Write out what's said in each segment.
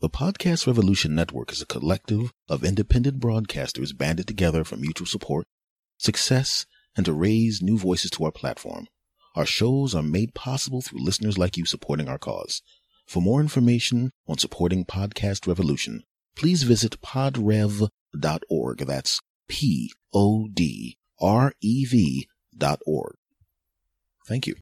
The Podcast Revolution Network is a collective of independent broadcasters banded together for mutual support, success, and to raise new voices to our platform. Our shows are made possible through listeners like you supporting our cause. For more information on supporting Podcast Revolution, please visit podrev.org. That's P O D R E V dot org. Thank you.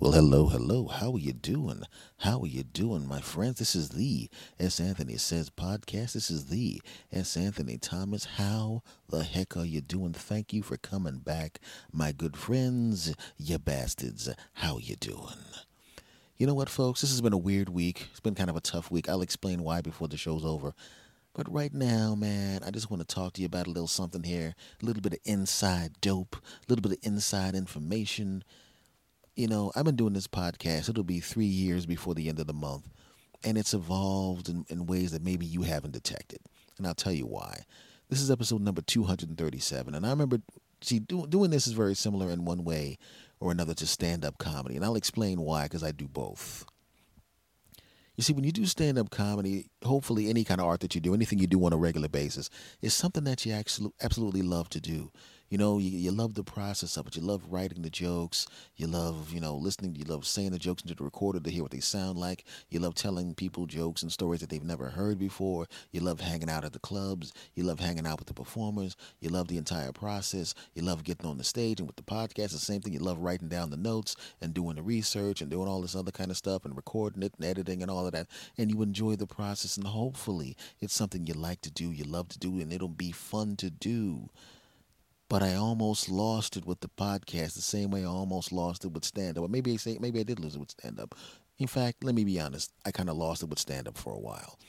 Well, hello, hello. How are you doing? How are you doing, my friends? This is the S. Anthony Says podcast. This is the S. Anthony Thomas. How the heck are you doing? Thank you for coming back, my good friends, you bastards. How are you doing? You know what, folks? This has been a weird week. It's been kind of a tough week. I'll explain why before the show's over. But right now, man, I just want to talk to you about a little something here, a little bit of inside dope, a little bit of inside information you know, I've been doing this podcast. It'll be three years before the end of the month, and it's evolved in, in ways that maybe you haven't detected. And I'll tell you why. This is episode number 237. And I remember, see, do, doing this is very similar in one way or another to stand up comedy. And I'll explain why, because I do both. You see, when you do stand up comedy, hopefully any kind of art that you do, anything you do on a regular basis, is something that you actually absolutely love to do you know, you, you love the process of it. You love writing the jokes. You love, you know, listening. You love saying the jokes into the recorder to hear what they sound like. You love telling people jokes and stories that they've never heard before. You love hanging out at the clubs. You love hanging out with the performers. You love the entire process. You love getting on the stage and with the podcast, the same thing. You love writing down the notes and doing the research and doing all this other kind of stuff and recording it and editing and all of that. And you enjoy the process. And hopefully, it's something you like to do, you love to do, and it'll be fun to do but I almost lost it with the podcast the same way I almost lost it with stand up. maybe I say maybe I did lose it with stand up. In fact, let me be honest, I kind of lost it with stand up for a while.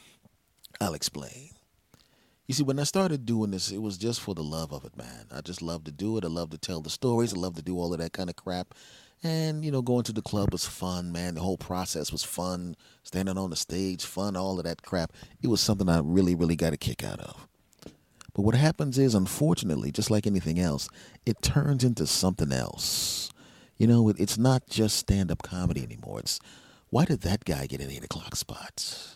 I'll explain. You see, when I started doing this, it was just for the love of it, man. I just love to do it. I love to tell the stories. I love to do all of that kind of crap. And, you know, going to the club was fun, man. The whole process was fun. Standing on the stage, fun, all of that crap. It was something I really, really got a kick out of. But what happens is, unfortunately, just like anything else, it turns into something else. You know, it's not just stand up comedy anymore. It's why did that guy get an eight o'clock spot?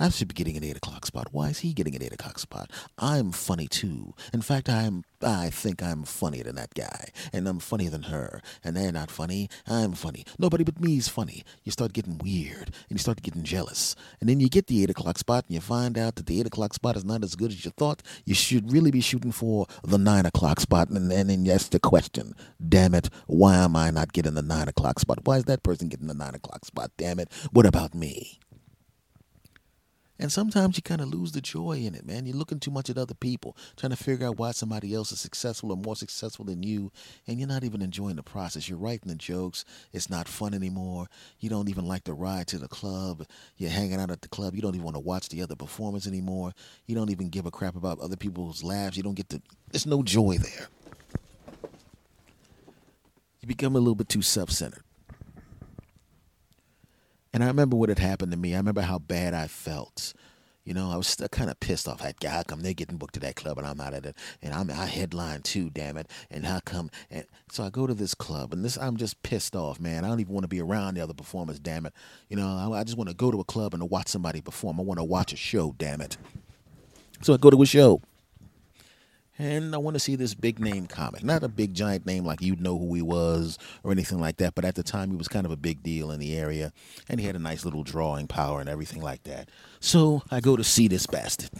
I should be getting an eight o'clock spot. Why is he getting an eight o'clock spot? I'm funny too. In fact, I'm I think I'm funnier than that guy, and I'm funnier than her, and they're not funny. I'm funny. Nobody but me is funny. You start getting weird, and you start getting jealous, and then you get the eight o'clock spot, and you find out that the eight o'clock spot is not as good as you thought. You should really be shooting for the nine o'clock spot, and, and then that's the question. Damn it, why am I not getting the nine o'clock spot? Why is that person getting the nine o'clock spot? Damn it, what about me? And sometimes you kind of lose the joy in it, man. You're looking too much at other people, trying to figure out why somebody else is successful or more successful than you, and you're not even enjoying the process. You're writing the jokes. It's not fun anymore. You don't even like the ride to the club. You're hanging out at the club. You don't even want to watch the other performers anymore. You don't even give a crap about other people's laughs. You don't get to, there's no joy there. You become a little bit too self centered. And I remember what had happened to me. I remember how bad I felt. You know, I was kind of pissed off. Guy, how come they're getting booked to that club and I'm out of it? And I'm I headline too, damn it. And how come? And so I go to this club and this I'm just pissed off, man. I don't even want to be around the other performers, damn it. You know, I, I just want to go to a club and to watch somebody perform. I want to watch a show, damn it. So I go to a show and I want to see this big name comic. Not a big giant name like you'd know who he was or anything like that, but at the time he was kind of a big deal in the area, and he had a nice little drawing power and everything like that. So I go to see this bastard.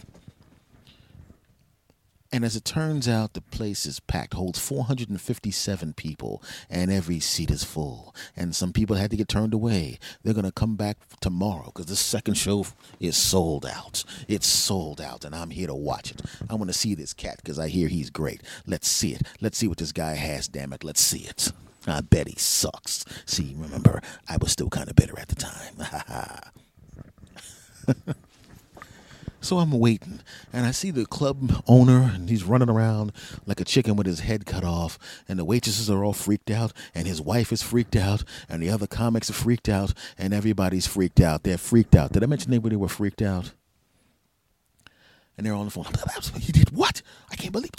And as it turns out, the place is packed, holds 457 people, and every seat is full. And some people had to get turned away. They're going to come back tomorrow because the second show is sold out. It's sold out, and I'm here to watch it. I want to see this cat because I hear he's great. Let's see it. Let's see what this guy has, damn it. Let's see it. I bet he sucks. See, remember, I was still kind of bitter at the time. So I'm waiting, and I see the club owner, and he's running around like a chicken with his head cut off, and the waitresses are all freaked out, and his wife is freaked out, and the other comics are freaked out, and everybody's freaked out. They're freaked out. Did I mention anybody were freaked out? And they're on the phone. You did what? I can't believe.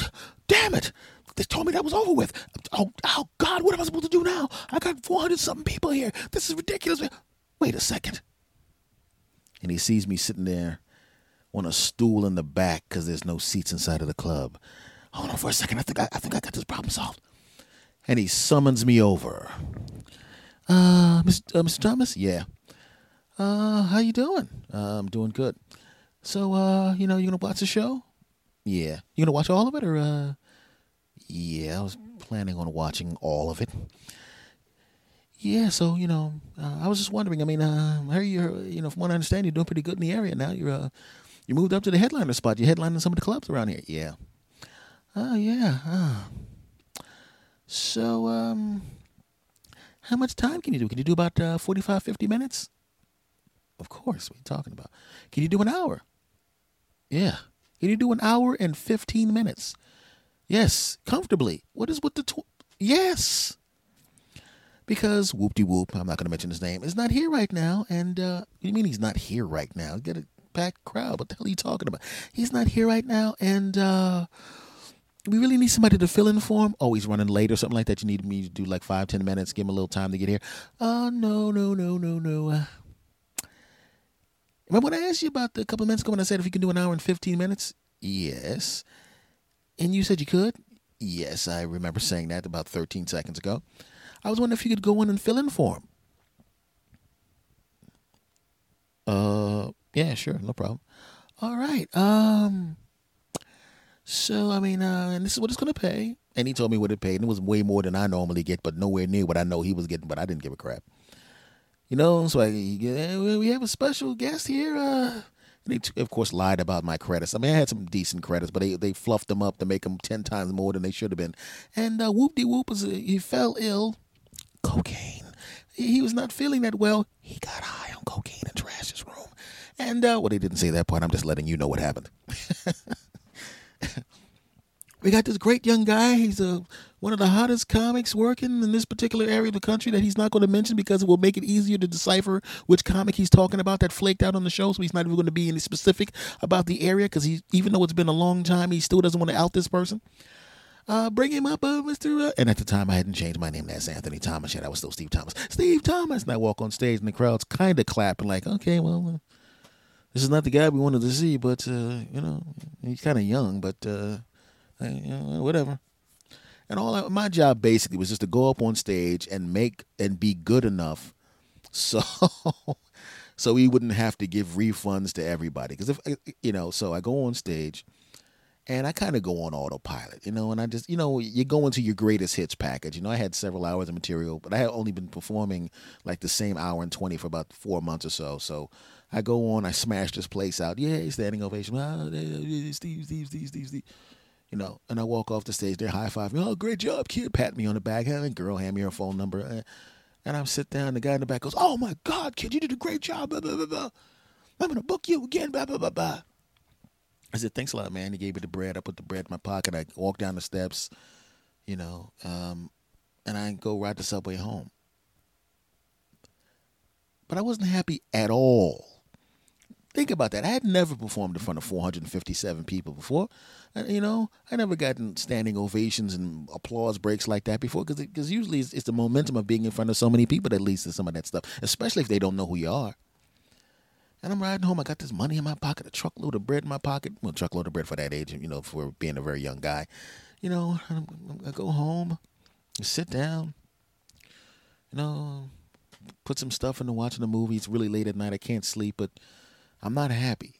Damn it! They told me that was over with. Oh, oh God! What am I supposed to do now? I got 400 something people here. This is ridiculous. Wait a second. and he sees me sitting there on a stool in the back because there's no seats inside of the club. Hold on for a second. I think I, I think I got this problem solved. And he summons me over. Uh, Mr. Uh, Mr. Thomas? Yeah. Uh, how you doing? Uh, I'm doing good. So, uh, you know, you gonna watch the show? Yeah. You gonna watch all of it, or uh? Yeah, I was planning on watching all of it. Yeah, so you know, uh, I was just wondering. I mean, uh, how you, you know, from what I understand, you're doing pretty good in the area now. You're, uh, you moved up to the headliner spot. You're headlining some of the clubs around here. Yeah. Oh yeah. Oh. So, um, how much time can you do? Can you do about uh, 45, 50 minutes? Of course. What are you talking about? Can you do an hour? Yeah. Can you do an hour and 15 minutes? Yes, comfortably. What is with the tw- Yes. Because whoop de whoop, I'm not going to mention his name, is not here right now. And uh, you mean he's not here right now? Get a packed crowd. What the hell are you talking about? He's not here right now. And uh, we really need somebody to fill in for him. Oh, he's running late or something like that. You need me to do like five, ten minutes, give him a little time to get here. Oh, uh, no, no, no, no, no. Uh, remember when I asked you about the couple of minutes ago when I said if you can do an hour and 15 minutes? Yes. And you said you could? Yes, I remember saying that about 13 seconds ago. I was wondering if you could go in and fill in for him. Uh, yeah, sure, no problem. All right. Um, so I mean, uh, and this is what it's gonna pay. And he told me what it paid, and it was way more than I normally get, but nowhere near what I know he was getting. But I didn't give a crap. You know, so I, we have a special guest here. Uh, they, of course, lied about my credits. I mean, I had some decent credits, but they, they fluffed them up to make them 10 times more than they should have been. And uh, whoop de whoop, he fell ill. Cocaine. He, he was not feeling that well. He got high on cocaine and trashed his room. And, uh, well, they didn't say that part. I'm just letting you know what happened. we got this great young guy. He's a uh, one of the hottest comics working in this particular area of the country that he's not going to mention because it will make it easier to decipher which comic he's talking about that flaked out on the show. So he's not even going to be any specific about the area because he, even though it's been a long time, he still doesn't want to out this person. Uh, bring him up, uh, Mr. Uh, and at the time, I hadn't changed my name as Anthony Thomas yet. I was still Steve Thomas. Steve Thomas. And I walk on stage, and the crowd's kind of clapping, like, okay, well, uh, this is not the guy we wanted to see, but, uh, you know, he's kind of young, but, uh, you know, whatever. And all I, my job basically was just to go up on stage and make and be good enough so so he wouldn't have to give refunds to everybody. Because if you know so i go on stage and i kind of go on autopilot you know and i just you know you go into your greatest hits package. You know i had several hours of material but i had only been performing like the same hour and 20 for about four months or so. So i go on i smash this place out yeah standing ovation ah, steve steve steve steve steve you know, and I walk off the stage, they're high five me, oh, great job, kid, pat me on the back, a girl hand me her phone number, and I'm sit down, the guy in the back goes, oh my God, kid, you did a great job, blah, blah, blah, blah. I'm gonna book you again, blah, blah, blah, blah. I said, thanks a lot, man. He gave me the bread. I put the bread in my pocket. I walk down the steps, you know, um, and I go ride the subway home. But I wasn't happy at all Think about that. I had never performed in front of 457 people before. You know, I never gotten standing ovations and applause breaks like that before because because usually it's, it's, the momentum of being in front of so many people that leads to some of that stuff, especially if they don't know who you are. And I'm riding home. I got this money in my pocket, a truckload of bread in my pocket. Well, truckload of bread for that age, you know, for being a very young guy. You know, I go home, sit down, you know, put some stuff into watching a movie. It's really late at night. I can't sleep, but I'm not happy.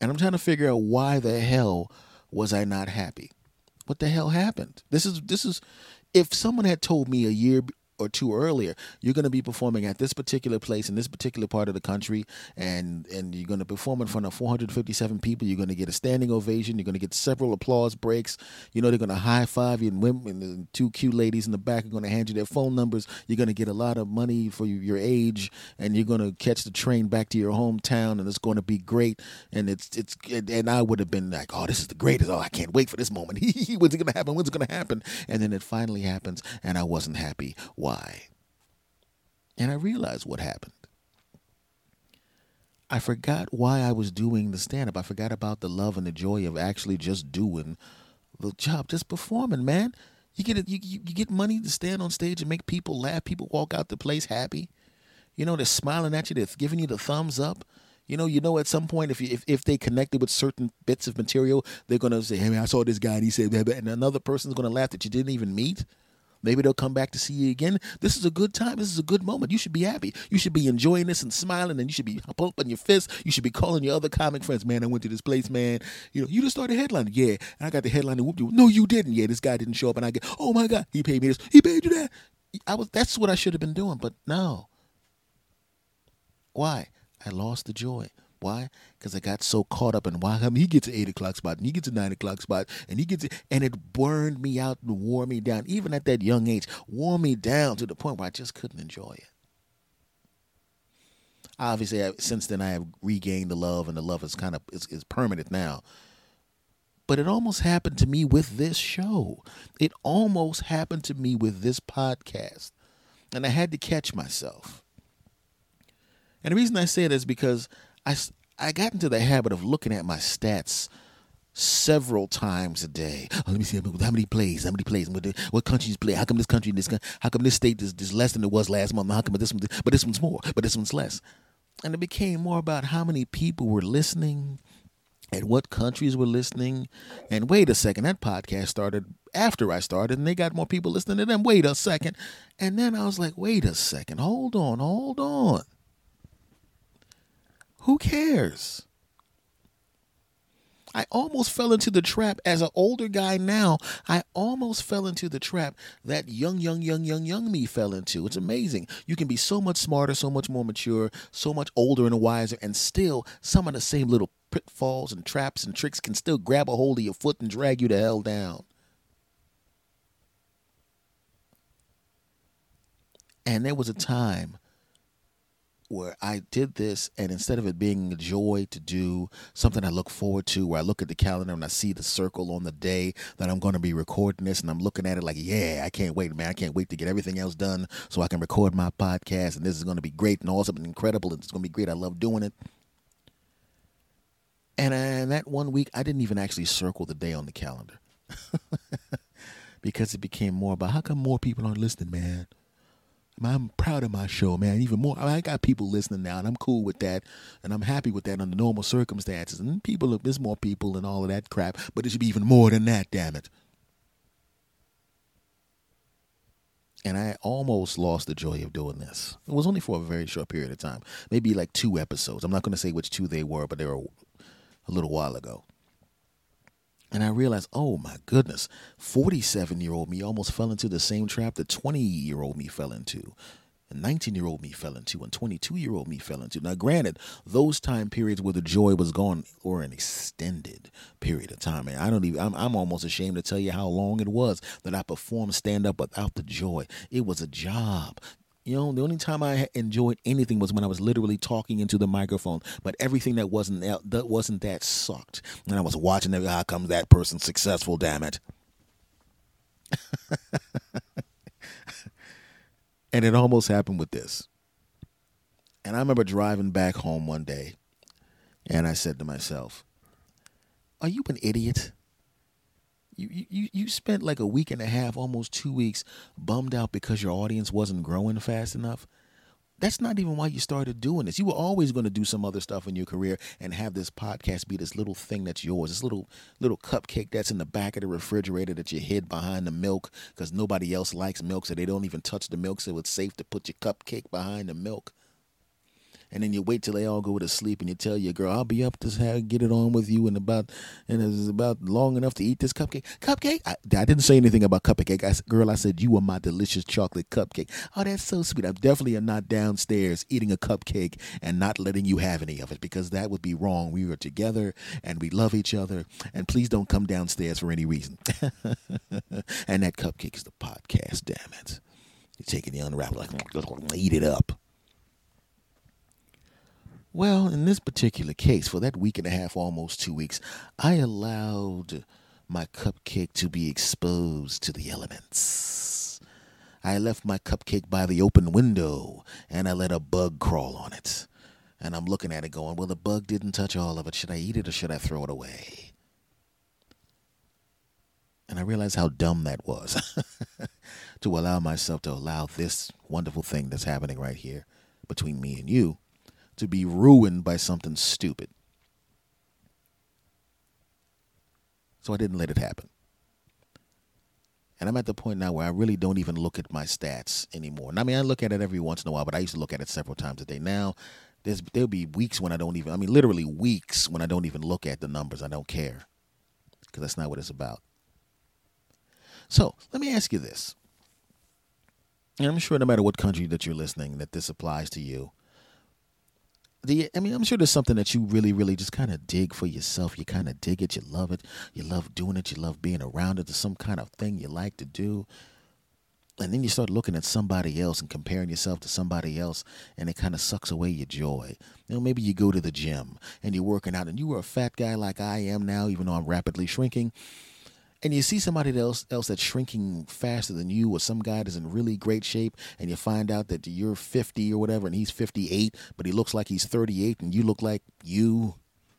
And I'm trying to figure out why the hell was I not happy? What the hell happened? This is this is if someone had told me a year or two earlier, you're going to be performing at this particular place in this particular part of the country, and and you're going to perform in front of 457 people. You're going to get a standing ovation. You're going to get several applause breaks. You know they're going to high five you, and women, and two cute ladies in the back are going to hand you their phone numbers. You're going to get a lot of money for your age, and you're going to catch the train back to your hometown, and it's going to be great. And it's it's and I would have been like, oh, this is the greatest. Oh, I can't wait for this moment. When's it going to happen? When's it going to happen? And then it finally happens, and I wasn't happy. Why? And I realized what happened. I forgot why I was doing the stand up. I forgot about the love and the joy of actually just doing the job, just performing, man. You get you, you get money to stand on stage and make people laugh. People walk out the place happy. You know, they're smiling at you. They're giving you the thumbs up. You know, you know, at some point, if you, if, if they connected with certain bits of material, they're gonna say, "Hey, man, I saw this guy and he said," blah, blah," and another person's gonna laugh that you didn't even meet. Maybe they'll come back to see you again. This is a good time. This is a good moment. You should be happy. You should be enjoying this and smiling, and you should be pumping your fist. You should be calling your other comic friends, man. I went to this place, man. You know, you just started headlining, yeah. And I got the headline and whoop you. No, you didn't. Yeah, this guy didn't show up, and I get, oh my god, he paid me this. He paid you that. I was. That's what I should have been doing, but no. Why? I lost the joy. Why? Because I got so caught up in why mean, he gets an eight o'clock spot and he gets a nine o'clock spot and he gets it, and it burned me out and wore me down. Even at that young age, wore me down to the point where I just couldn't enjoy it. Obviously, I, since then I have regained the love, and the love is kind of is, is permanent now. But it almost happened to me with this show. It almost happened to me with this podcast, and I had to catch myself. And the reason I say it is because I, I got into the habit of looking at my stats several times a day. Oh, let me see how many plays, how many plays, what, what countries play. How come this country, this how come this state is, is less than it was last month? How come this one, but this one's more, but this one's less? And it became more about how many people were listening and what countries were listening. And wait a second, that podcast started after I started, and they got more people listening to them. Wait a second. And then I was like, wait a second, hold on, hold on. Who cares? I almost fell into the trap as an older guy now. I almost fell into the trap that young, young, young, young, young me fell into. It's amazing. You can be so much smarter, so much more mature, so much older and wiser, and still some of the same little pitfalls and traps and tricks can still grab a hold of your foot and drag you to hell down. And there was a time where I did this, and instead of it being a joy to do something I look forward to, where I look at the calendar and I see the circle on the day that I'm going to be recording this, and I'm looking at it like, yeah, I can't wait, man. I can't wait to get everything else done so I can record my podcast, and this is going to be great and awesome and incredible, and it's going to be great. I love doing it. And, and that one week, I didn't even actually circle the day on the calendar because it became more about how come more people aren't listening, man. I'm proud of my show, man. Even more, I, mean, I got people listening now, and I'm cool with that, and I'm happy with that under normal circumstances. And people, there's more people and all of that crap, but it should be even more than that. Damn it! And I almost lost the joy of doing this. It was only for a very short period of time, maybe like two episodes. I'm not going to say which two they were, but they were a little while ago. And I realized, oh my goodness, 47 year old me almost fell into the same trap that 20 year old me fell into. And 19 year old me fell into, and 22 year old me fell into. Now, granted, those time periods where the joy was gone or an extended period of time. And I don't even, I'm, I'm almost ashamed to tell you how long it was that I performed stand up without the joy. It was a job. You know, the only time I enjoyed anything was when I was literally talking into the microphone. But everything that wasn't that, that wasn't that sucked. And I was watching it. How come that person successful? Damn it! and it almost happened with this. And I remember driving back home one day, and I said to myself, "Are you an idiot?" You, you you spent like a week and a half, almost two weeks, bummed out because your audience wasn't growing fast enough. That's not even why you started doing this. You were always going to do some other stuff in your career and have this podcast be this little thing that's yours, this little little cupcake that's in the back of the refrigerator that you hid behind the milk because nobody else likes milk, so they don't even touch the milk, so it's safe to put your cupcake behind the milk and then you wait till they all go to sleep and you tell your girl, I'll be up to get it on with you in about and it's about long enough to eat this cupcake. Cupcake? I, I didn't say anything about cupcake. I, girl, I said you are my delicious chocolate cupcake. Oh, that's so sweet. I'm definitely not downstairs eating a cupcake and not letting you have any of it because that would be wrong. We are together and we love each other. And please don't come downstairs for any reason. and that cupcake is the podcast, damn it. You're taking the unwrap like eat it up. Well, in this particular case, for that week and a half, almost two weeks, I allowed my cupcake to be exposed to the elements. I left my cupcake by the open window and I let a bug crawl on it. And I'm looking at it going, well, the bug didn't touch all of it. Should I eat it or should I throw it away? And I realized how dumb that was to allow myself to allow this wonderful thing that's happening right here between me and you to be ruined by something stupid. So I didn't let it happen. And I'm at the point now where I really don't even look at my stats anymore. And I mean, I look at it every once in a while, but I used to look at it several times a day. Now, there's there'll be weeks when I don't even. I mean, literally weeks when I don't even look at the numbers. I don't care because that's not what it's about. So let me ask you this. And I'm sure no matter what country that you're listening, that this applies to you. The, I mean, I'm sure there's something that you really, really just kind of dig for yourself. You kind of dig it. You love it. You love doing it. You love being around it. There's some kind of thing you like to do. And then you start looking at somebody else and comparing yourself to somebody else, and it kind of sucks away your joy. You know, maybe you go to the gym and you're working out, and you were a fat guy like I am now, even though I'm rapidly shrinking and you see somebody else else that's shrinking faster than you, or some guy that's in really great shape, and you find out that you're 50 or whatever, and he's 58, but he looks like he's 38, and you look like you,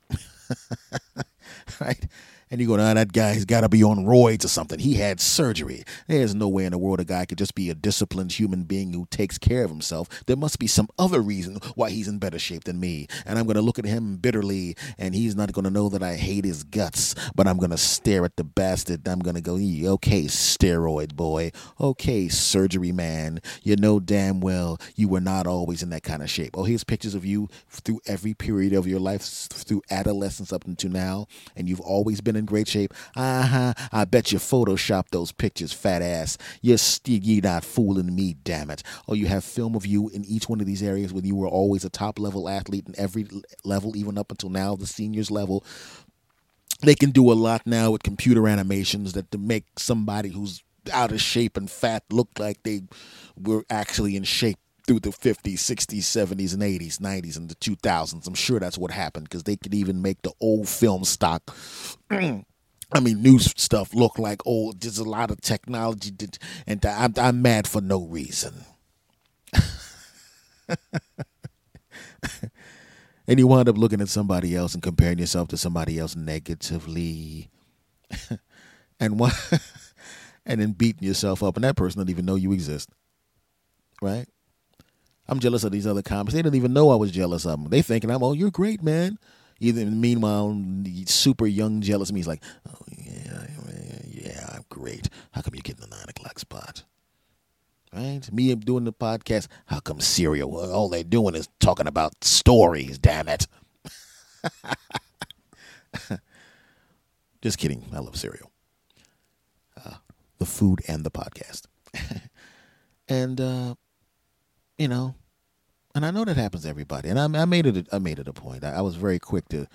right? and you go, nah, that guy's got to be on roids or something. He had surgery. There's no way in the world a guy could just be a disciplined human being who takes care of himself. There must be some other reason why he's in better shape than me. And I'm going to look at him bitterly, and he's not going to know that I hate his guts, but I'm going to stare at the bastard. I'm going to go, okay, steroid boy. Okay, surgery man. You know damn well you were not always in that kind of shape. Oh, here's pictures of you through every period of your life, through adolescence up until now, and you've always been in great shape. Uh huh. I bet you photoshopped those pictures, fat ass. You're, you're not fooling me, damn it. Oh, you have film of you in each one of these areas where you were always a top level athlete in every level, even up until now, the seniors level. They can do a lot now with computer animations that to make somebody who's out of shape and fat look like they were actually in shape through the 50s, 60s, 70s, and 80s, 90s, and the 2000s. I'm sure that's what happened because they could even make the old film stock. I mean, new stuff look like old. There's a lot of technology, that, and I'm, I'm mad for no reason. and you wind up looking at somebody else and comparing yourself to somebody else negatively, and one, and then beating yourself up, and that person doesn't even know you exist, right? I'm jealous of these other comics. They didn't even know I was jealous of them. They thinking I'm, oh, you're great, man. Either meanwhile, super young jealous me is like, oh yeah, yeah, I'm great. How come you're getting the nine o'clock spot? Right? Me doing the podcast. How come Serial? All they're doing is talking about stories. Damn it. Just kidding. I love Serial. Uh, the food and the podcast. and uh, you know, and I know that happens to everybody. And I, I made it. I made it a point. I, I, was very quick to,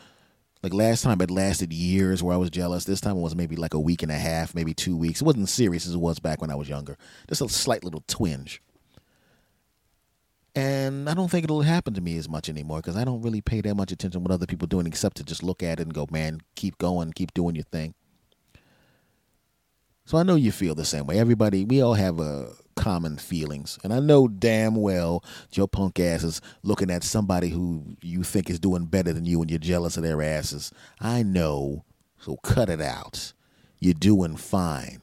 like last time it lasted years where I was jealous. This time it was maybe like a week and a half, maybe two weeks. It wasn't serious as it was back when I was younger. Just a slight little twinge. And I don't think it'll happen to me as much anymore because I don't really pay that much attention what other people doing except to just look at it and go, man, keep going, keep doing your thing. So I know you feel the same way. Everybody, we all have a common feelings. And I know damn well your punk ass is looking at somebody who you think is doing better than you and you're jealous of their asses. I know. So cut it out. You're doing fine.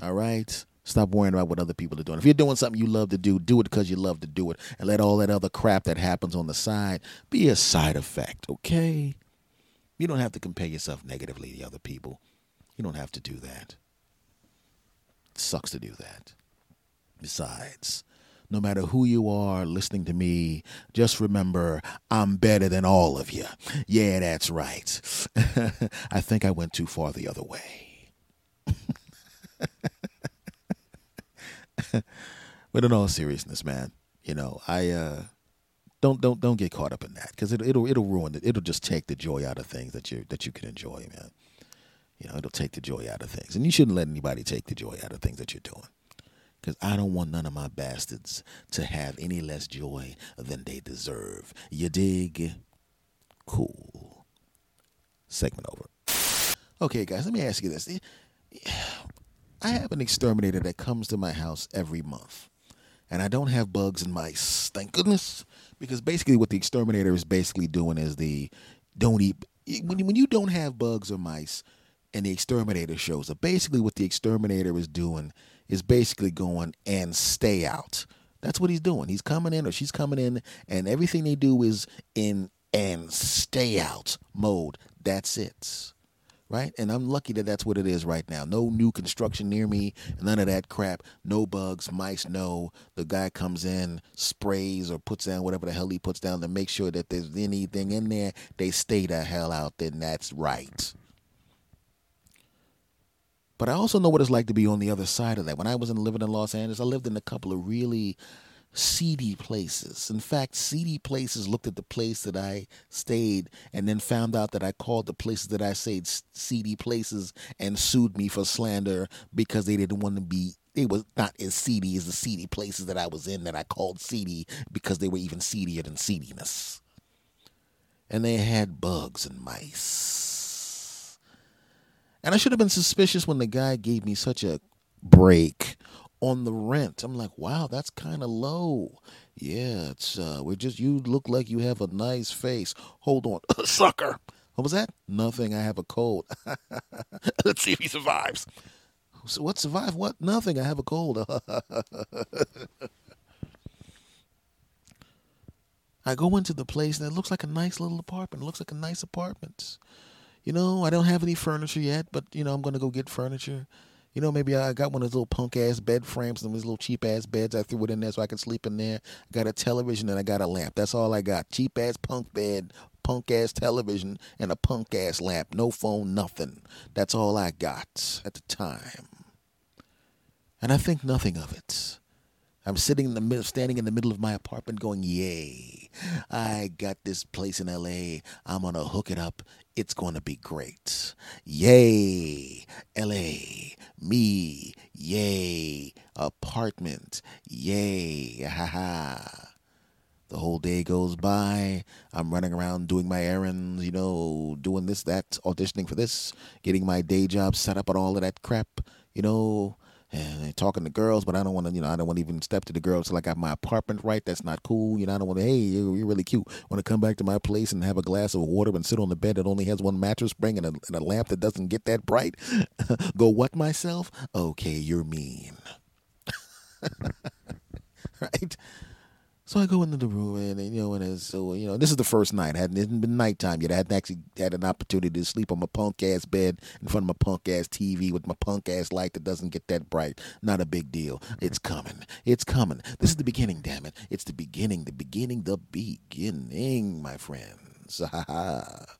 All right? Stop worrying about what other people are doing. If you're doing something you love to do, do it because you love to do it. And let all that other crap that happens on the side be a side effect, okay? You don't have to compare yourself negatively to other people. You don't have to do that. Sucks to do that. Besides, no matter who you are listening to me, just remember I'm better than all of you. Yeah, that's right. I think I went too far the other way. but in all seriousness, man, you know, I uh don't don't don't get caught up in that because it, it'll it'll ruin it. It'll just take the joy out of things that you that you can enjoy, man. You know, it'll take the joy out of things, and you shouldn't let anybody take the joy out of things that you're doing because I don't want none of my bastards to have any less joy than they deserve. You dig? Cool. Segment over. Okay, guys, let me ask you this. I have an exterminator that comes to my house every month. And I don't have bugs and mice, thank goodness. Because basically, what the exterminator is basically doing is the don't eat. When you don't have bugs or mice and the exterminator shows up, basically, what the exterminator is doing is basically going and stay out. That's what he's doing. He's coming in or she's coming in, and everything they do is in and stay out mode. That's it. Right? And I'm lucky that that's what it is right now. No new construction near me, none of that crap. No bugs, mice, no. The guy comes in, sprays or puts down whatever the hell he puts down to make sure that there's anything in there. They stay the hell out. Then that's right. But I also know what it's like to be on the other side of that. When I was in, living in Los Angeles, I lived in a couple of really seedy places. In fact, seedy places looked at the place that I stayed and then found out that I called the places that I stayed seedy places and sued me for slander because they didn't want to be it was not as seedy as the seedy places that I was in that I called seedy because they were even seedier than seediness. And they had bugs and mice and I should have been suspicious when the guy gave me such a break on the rent. I'm like, wow, that's kind of low. Yeah, it's uh, we're just you look like you have a nice face. Hold on, sucker. What was that? Nothing. I have a cold. Let's see if he survives. So what survive? What? Nothing. I have a cold. I go into the place and it looks like a nice little apartment. It looks like a nice apartment you know, I don't have any furniture yet, but you know, I'm gonna go get furniture. You know, maybe I got one of those little punk ass bed frames and these little cheap ass beds. I threw it in there so I could sleep in there. I got a television and I got a lamp. That's all I got. Cheap ass punk bed, punk ass television, and a punk ass lamp. No phone, nothing. That's all I got at the time. And I think nothing of it. I'm sitting in the middle, standing in the middle of my apartment going, Yay, I got this place in LA. I'm to hook it up. It's going to be great. Yay, LA, me, yay, apartment, yay, ha ha. The whole day goes by. I'm running around doing my errands, you know, doing this, that, auditioning for this, getting my day job set up and all of that crap, you know and talking to girls, but I don't want to, you know, I don't want to even step to the girls till I got my apartment right. That's not cool. You know, I don't want to, hey, you're, really cute. Want to come back to my place and have a glass of water and sit on the bed that only has one mattress spring and a, and a lamp that doesn't get that bright? Go what myself? Okay, you're mean. right? So I go into the room and you know, and it's, so you know, this is the first night. It hadn't been nighttime yet. I hadn't actually had an opportunity to sleep on my punk ass bed in front of my punk ass TV with my punk ass light that doesn't get that bright. Not a big deal. Mm-hmm. It's coming. It's coming. This is the beginning. Damn it! It's the beginning. The beginning. The beginning, my friends. Ha ha.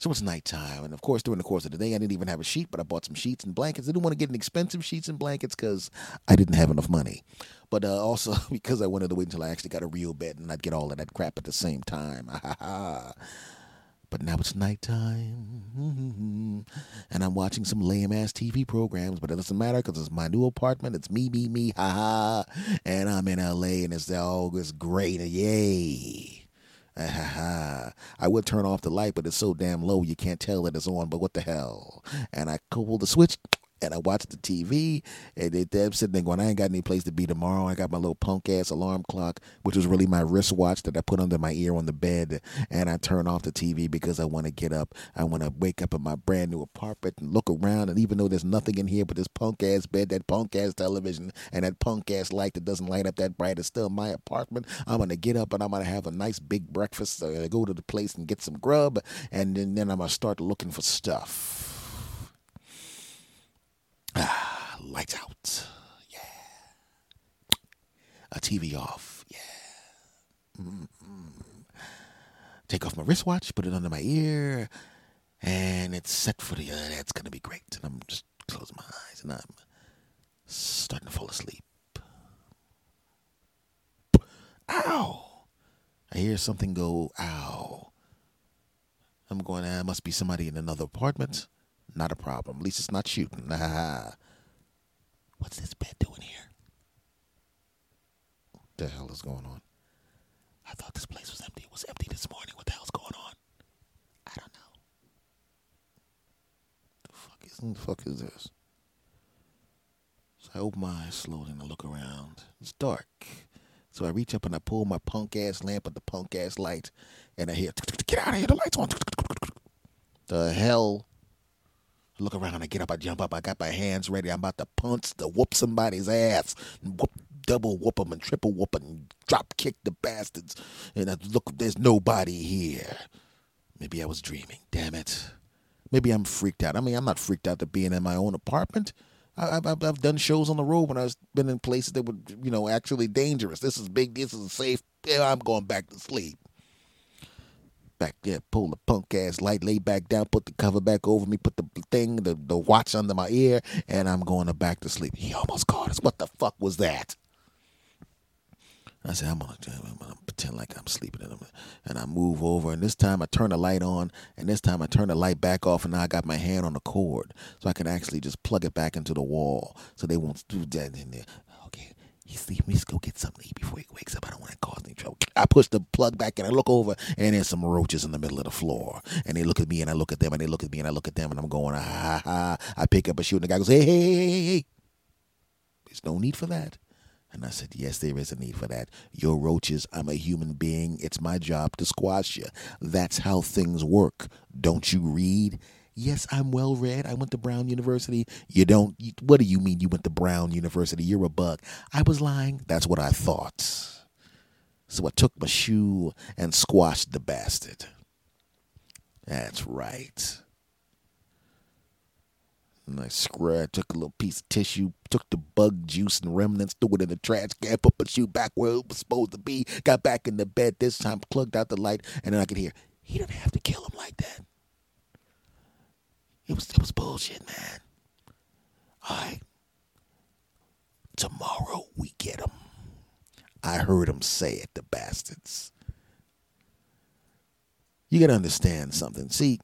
So it's nighttime. And of course, during the course of the day, I didn't even have a sheet, but I bought some sheets and blankets. I didn't want to get an expensive sheets and blankets because I didn't have enough money. But uh, also because I wanted to wait until I actually got a real bed and I'd get all of that crap at the same time. but now it's nighttime. And I'm watching some lame ass TV programs, but it doesn't matter because it's my new apartment. It's me, me, me, ha ha. And I'm in LA and it's all great. Yay. I would turn off the light, but it's so damn low you can't tell that it's on. But what the hell? And I pull the switch and I watched the TV, and they, they're sitting there going, I ain't got any place to be tomorrow. I got my little punk ass alarm clock, which was really my wristwatch that I put under my ear on the bed, and I turn off the TV because I want to get up. I want to wake up in my brand new apartment and look around, and even though there's nothing in here but this punk ass bed, that punk ass television, and that punk ass light that doesn't light up that bright, it's still my apartment. I'm gonna get up and I'm gonna have a nice big breakfast. Uh, go to the place and get some grub, and then, then I'm gonna start looking for stuff. Ah, lights out. Yeah. A TV off. Yeah. Mm-hmm. Take off my wristwatch, put it under my ear, and it's set for the. Uh, that's gonna be great. And I'm just closing my eyes, and I'm starting to fall asleep. Ow! I hear something go. Ow! I'm going. Ah, must be somebody in another apartment. Not a problem. At least it's not shooting. What's this bed doing here? What the hell is going on? I thought this place was empty. It was empty this morning. What the hell's going on? I don't know. The fuck is the fuck is this? So I open my eyes slowly and I look around. It's dark. So I reach up and I pull my punk ass lamp at the punk ass light and I hear get out of here, the lights on. The hell look around, I get up, I jump up, I got my hands ready. I'm about to punch the whoop somebody's ass. Whoop double whoop them and triple whoop and drop kick the bastards. And I look, there's nobody here. Maybe I was dreaming. Damn it. Maybe I'm freaked out. I mean, I'm not freaked out to being in my own apartment. I've, I've, I've done shows on the road when I've been in places that were, you know, actually dangerous. This is big. This is safe. I'm going back to sleep. Back there, pull the punk ass light, lay back down, put the cover back over me, put the thing, the, the watch under my ear, and I'm going to back to sleep. He almost caught us. What the fuck was that? I said, I'm gonna, I'm gonna pretend like I'm sleeping, and, I'm, and I move over, and this time I turn the light on, and this time I turn the light back off, and now I got my hand on the cord, so I can actually just plug it back into the wall, so they won't do that in there. He's sleeping. Let's go get something to eat before he wakes up. I don't want to cause any trouble. I push the plug back, and I look over, and there's some roaches in the middle of the floor, and they look at me, and I look at them, and they look at me, and I look at them, and I'm going, ha ha ha. I pick up a shoe, and the guy goes, hey hey hey hey hey. There's no need for that. And I said, Yes, there is a need for that. You're roaches. I'm a human being. It's my job to squash you. That's how things work. Don't you read? Yes, I'm well read. I went to Brown University. You don't. What do you mean you went to Brown University? You're a bug. I was lying. That's what I thought. So I took my shoe and squashed the bastard. That's right. And I I took a little piece of tissue, took the bug juice and remnants, threw it in the trash can, put my shoe back where it was supposed to be, got back in the bed this time, plugged out the light, and then I could hear, he didn't have to kill him like that. It was it was bullshit, man. All right. Tomorrow we get them. I heard them say it, the bastards. You gotta understand something. See,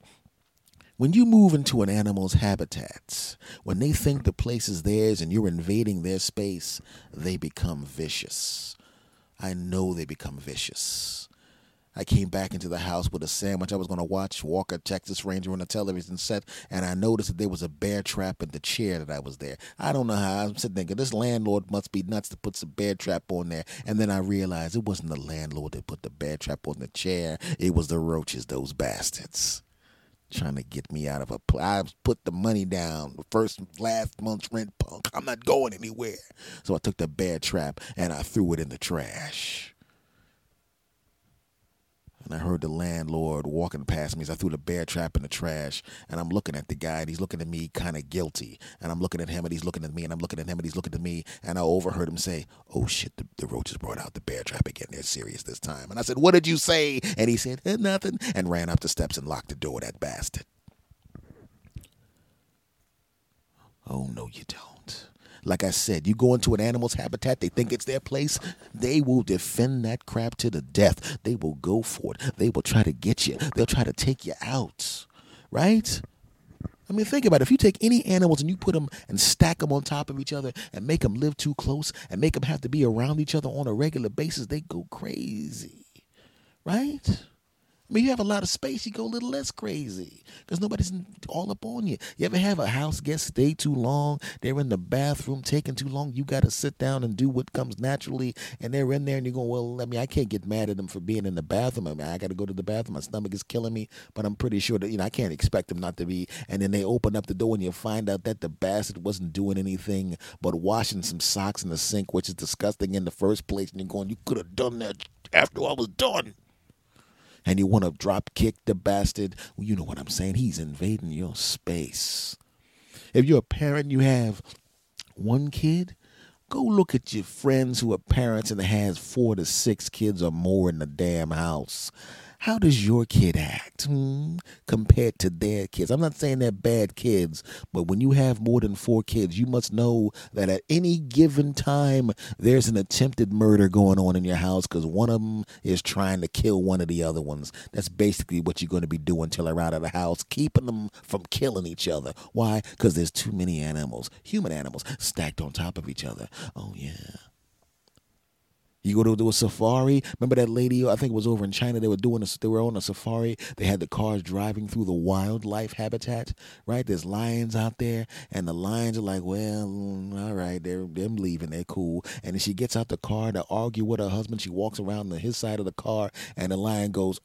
when you move into an animal's habitats, when they think the place is theirs and you're invading their space, they become vicious. I know they become vicious. I came back into the house with a sandwich. I was going to watch Walker, Texas Ranger on the television set, and I noticed that there was a bear trap in the chair that I was there. I don't know how. I'm sitting thinking, this landlord must be nuts to put some bear trap on there. And then I realized it wasn't the landlord that put the bear trap on the chair, it was the roaches, those bastards trying to get me out of a pl- I put the money down first last month's rent punk I'm not going anywhere so I took the bear trap and I threw it in the trash and I heard the landlord walking past me as I threw the bear trap in the trash. And I'm looking at the guy, and he's looking at me kind of guilty. And I'm looking at him, and he's looking at me, and I'm looking at him, and he's looking at me. And I overheard him say, Oh shit, the, the roaches brought out the bear trap again. They're serious this time. And I said, What did you say? And he said, eh, Nothing. And ran up the steps and locked the door, that bastard. Oh, no, you don't. Like I said, you go into an animal's habitat, they think it's their place, they will defend that crap to the death. They will go for it. They will try to get you. They'll try to take you out. Right? I mean, think about it. If you take any animals and you put them and stack them on top of each other and make them live too close and make them have to be around each other on a regular basis, they go crazy. Right? I mean, you have a lot of space, you go a little less crazy because nobody's all up on you. You ever have a house guest stay too long? They're in the bathroom taking too long. You got to sit down and do what comes naturally, and they're in there, and you're going, Well, I mean, I can't get mad at them for being in the bathroom. I mean, I got to go to the bathroom. My stomach is killing me, but I'm pretty sure that, you know, I can't expect them not to be. And then they open up the door, and you find out that the bastard wasn't doing anything but washing some socks in the sink, which is disgusting in the first place. And you're going, You could have done that after I was done and you want to drop kick the bastard, well, you know what I'm saying? He's invading your space. If you're a parent, you have one kid, go look at your friends who are parents and has four to six kids or more in the damn house. How does your kid act hmm, compared to their kids? I'm not saying they're bad kids, but when you have more than four kids, you must know that at any given time, there's an attempted murder going on in your house because one of them is trying to kill one of the other ones. That's basically what you're going to be doing until they're out of the house, keeping them from killing each other. Why? Because there's too many animals, human animals, stacked on top of each other. Oh, yeah. You go to do a safari. Remember that lady? I think it was over in China. They were doing a, they were on a safari. They had the cars driving through the wildlife habitat. Right? There's lions out there, and the lions are like, "Well, mm, all right, they're them leaving. They're cool." And then she gets out the car to argue with her husband. She walks around to his side of the car, and the lion goes,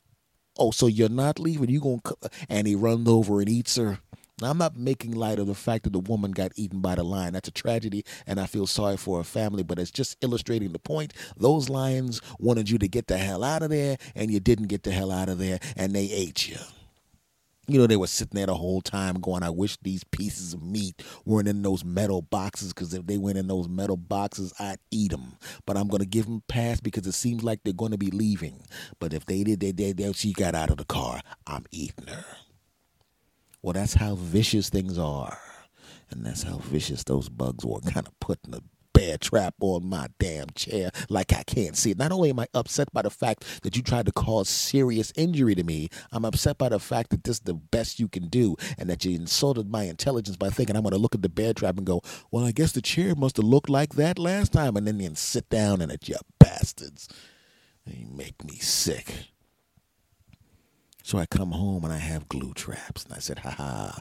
"Oh, so you're not leaving? You gonna?" And he runs over and eats her. Now, I'm not making light of the fact that the woman got eaten by the lion. That's a tragedy, and I feel sorry for her family, but it's just illustrating the point. Those lions wanted you to get the hell out of there, and you didn't get the hell out of there, and they ate you. You know, they were sitting there the whole time going, I wish these pieces of meat weren't in those metal boxes because if they went in those metal boxes, I'd eat them. But I'm going to give them pass because it seems like they're going to be leaving. But if they did, they did, they, she got out of the car. I'm eating her. Well, that's how vicious things are. And that's how vicious those bugs were, kind of putting a bear trap on my damn chair like I can't see it. Not only am I upset by the fact that you tried to cause serious injury to me, I'm upset by the fact that this is the best you can do and that you insulted my intelligence by thinking I'm going to look at the bear trap and go, well, I guess the chair must have looked like that last time. And then, then sit down in it, you bastards. You make me sick. So I come home and I have glue traps. And I said, ha ha,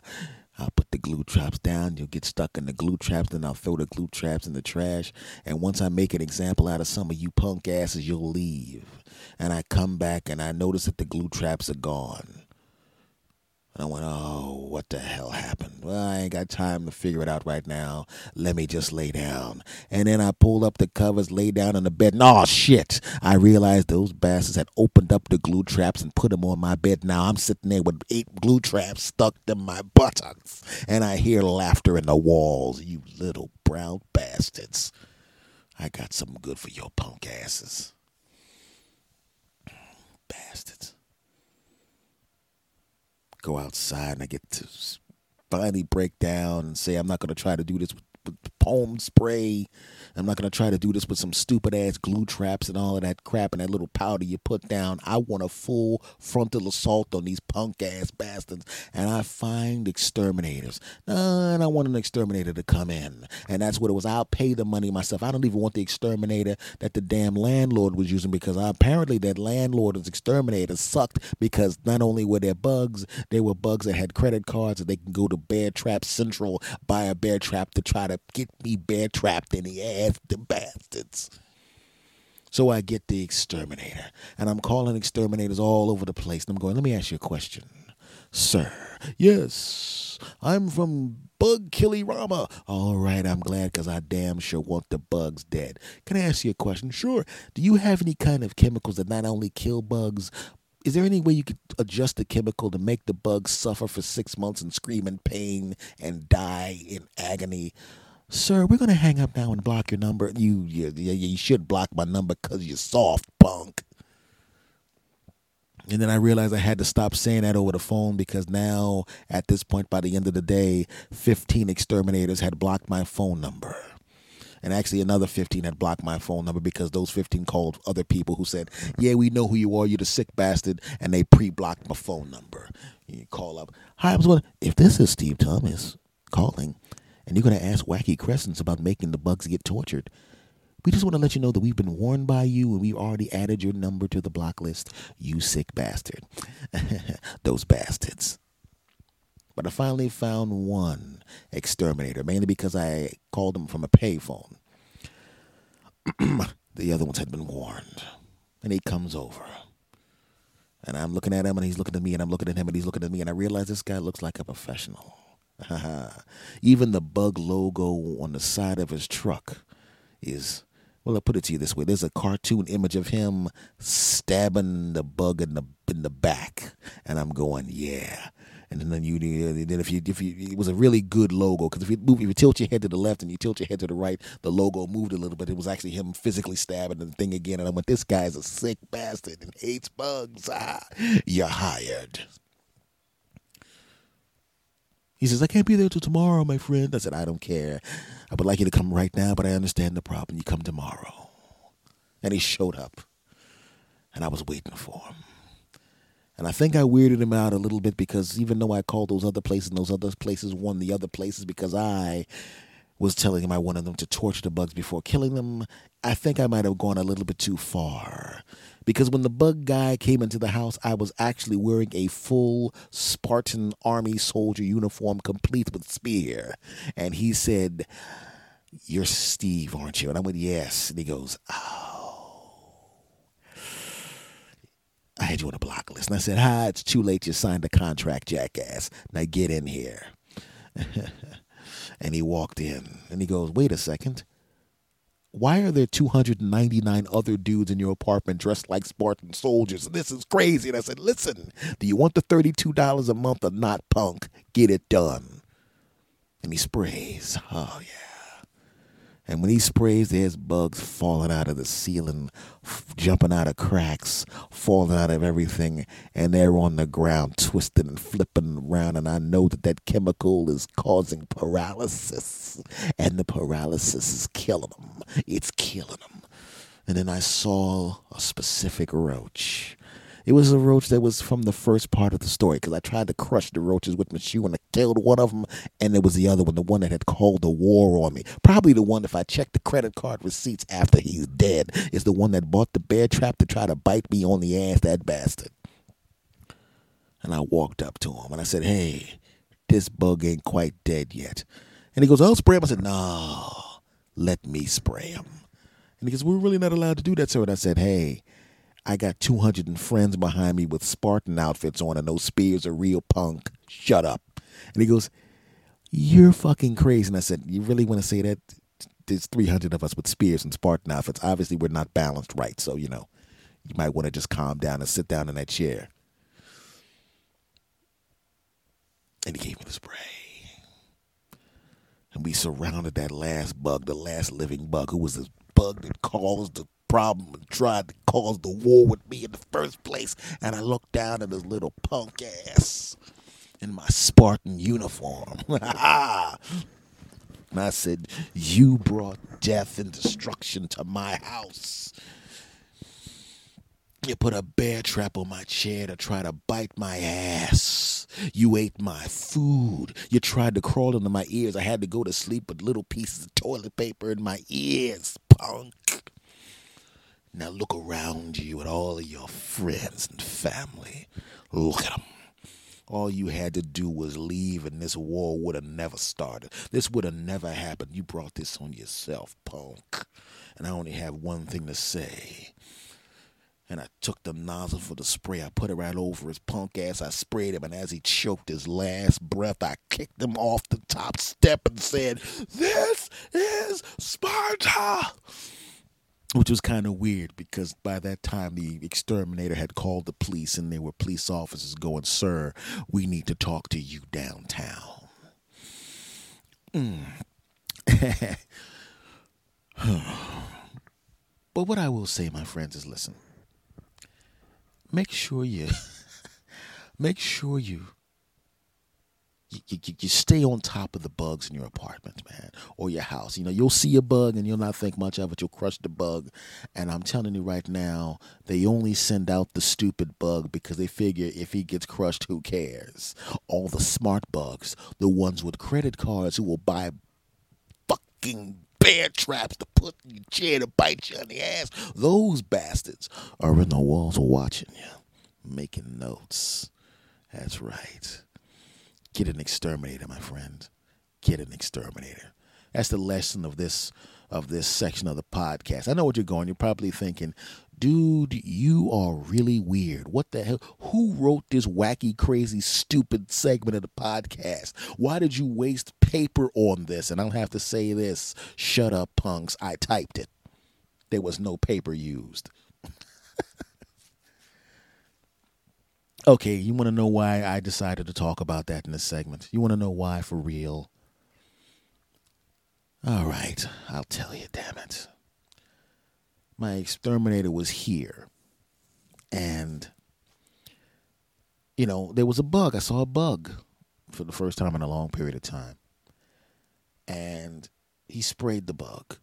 I'll put the glue traps down. You'll get stuck in the glue traps. Then I'll throw the glue traps in the trash. And once I make an example out of some of you punk asses, you'll leave. And I come back and I notice that the glue traps are gone. And I went, oh, what the hell happened? Well, I ain't got time to figure it out right now. Let me just lay down. And then I pulled up the covers, lay down on the bed, and oh, shit. I realized those bastards had opened up the glue traps and put them on my bed. Now I'm sitting there with eight glue traps stuck to my buttocks. And I hear laughter in the walls. You little brown bastards. I got something good for your punk asses. Bastards go outside and I get to finally break down and say I'm not going to try to do this with, with poem spray I'm not going to try to do this with some stupid ass glue traps and all of that crap and that little powder you put down. I want a full frontal assault on these punk ass bastards. And I find exterminators. And I want an exterminator to come in. And that's what it was. I'll pay the money myself. I don't even want the exterminator that the damn landlord was using because apparently that landlord's exterminator sucked because not only were there bugs, there were bugs that had credit cards that they can go to Bear Trap Central, buy a bear trap to try to get me bear trapped in the ass the bastards. So I get the exterminator, and I'm calling exterminators all over the place. And I'm going, let me ask you a question, sir. Yes, I'm from Bug Killy Rama. All right, I'm glad because I damn sure want the bugs dead. Can I ask you a question? Sure. Do you have any kind of chemicals that not only kill bugs, is there any way you could adjust the chemical to make the bugs suffer for six months and scream in pain and die in agony? Sir, we're gonna hang up now and block your number. You you, you should block my number because you're soft, punk. And then I realized I had to stop saying that over the phone because now, at this point, by the end of the day, 15 exterminators had blocked my phone number. And actually, another 15 had blocked my phone number because those 15 called other people who said, Yeah, we know who you are. You're the sick bastard. And they pre blocked my phone number. You call up, Hi, I was wondering if this is Steve Thomas calling and you're going to ask wacky questions about making the bugs get tortured. We just want to let you know that we've been warned by you and we've already added your number to the block list. You sick bastard. Those bastards. But I finally found one exterminator, mainly because I called him from a payphone. the other ones had been warned. And he comes over. And I'm looking at him and he's looking at me and I'm looking at him and he's looking at me and I realize this guy looks like a professional. Even the bug logo on the side of his truck is well, I'll put it to you this way: there's a cartoon image of him stabbing the bug in the in the back, and I'm going, yeah. And then you, then if you, if you, it was a really good logo because if you move, if you tilt your head to the left and you tilt your head to the right, the logo moved a little bit. It was actually him physically stabbing the thing again, and I went, this guy's a sick bastard and hates bugs. Ah, you're hired. He says, I can't be there till tomorrow, my friend. I said, I don't care. I would like you to come right now, but I understand the problem. You come tomorrow. And he showed up. And I was waiting for him. And I think I weirded him out a little bit because even though I called those other places and those other places won the other places because I was telling him I wanted them to torture the bugs before killing them, I think I might have gone a little bit too far because when the bug guy came into the house, I was actually wearing a full Spartan army soldier uniform, complete with spear. And he said, You're Steve, aren't you? And I went, Yes. And he goes, Oh. I had you on a block list. And I said, Hi, it's too late. You signed the contract, jackass. Now get in here. and he walked in and he goes, Wait a second. Why are there 299 other dudes in your apartment dressed like Spartan soldiers? This is crazy. And I said, Listen, do you want the $32 a month or not, punk? Get it done. And he sprays. Oh, yeah. And when he sprays, there's bugs falling out of the ceiling, f- jumping out of cracks, falling out of everything, and they're on the ground twisting and flipping around. And I know that that chemical is causing paralysis, and the paralysis is killing them. It's killing them. And then I saw a specific roach it was a roach that was from the first part of the story because I tried to crush the roaches with my shoe and I killed one of them, and there was the other one, the one that had called the war on me. Probably the one, if I check the credit card receipts after he's dead, is the one that bought the bear trap to try to bite me on the ass, that bastard. And I walked up to him and I said, Hey, this bug ain't quite dead yet. And he goes, I'll spray him. I said, No, let me spray him. And he goes, We're really not allowed to do that, sir. And I said, Hey, I got 200 friends behind me with Spartan outfits on, and those spears are real punk. Shut up. And he goes, You're fucking crazy. And I said, You really want to say that? There's 300 of us with spears and Spartan outfits. Obviously, we're not balanced right. So, you know, you might want to just calm down and sit down in that chair. And he gave me the spray. And we surrounded that last bug, the last living bug, who was the bug that caused the problem and tried to cause the war with me in the first place. And I looked down at his little punk ass in my Spartan uniform. and I said, You brought death and destruction to my house. You put a bear trap on my chair to try to bite my ass. You ate my food. You tried to crawl into my ears. I had to go to sleep with little pieces of toilet paper in my ears, punk. Now look around you at all of your friends and family. Look at them. All you had to do was leave, and this war would have never started. This would have never happened. You brought this on yourself, punk. And I only have one thing to say. And I took the nozzle for the spray. I put it right over his punk ass. I sprayed him, and as he choked his last breath, I kicked him off the top step and said, This is Sparta! Which was kind of weird because by that time the exterminator had called the police and there were police officers going, Sir, we need to talk to you downtown. Mm. but what I will say, my friends, is listen. Make sure you make sure you you, you, you, stay on top of the bugs in your apartment, man, or your house. You know, you'll see a bug and you'll not think much of it. You'll crush the bug. And I'm telling you right now, they only send out the stupid bug because they figure if he gets crushed, who cares? All the smart bugs, the ones with credit cards who will buy fucking bear traps to put in your chair to bite you on the ass, those bastards are in the walls watching you, making notes. That's right. Get an exterminator, my friend. Get an exterminator. That's the lesson of this of this section of the podcast. I know what you're going. You're probably thinking, dude, you are really weird. What the hell? Who wrote this wacky, crazy, stupid segment of the podcast? Why did you waste paper on this? And I'll have to say this shut up, punks. I typed it. There was no paper used. Okay, you want to know why I decided to talk about that in this segment? You want to know why for real? All right, I'll tell you, damn it. My exterminator was here. And, you know, there was a bug. I saw a bug for the first time in a long period of time. And he sprayed the bug.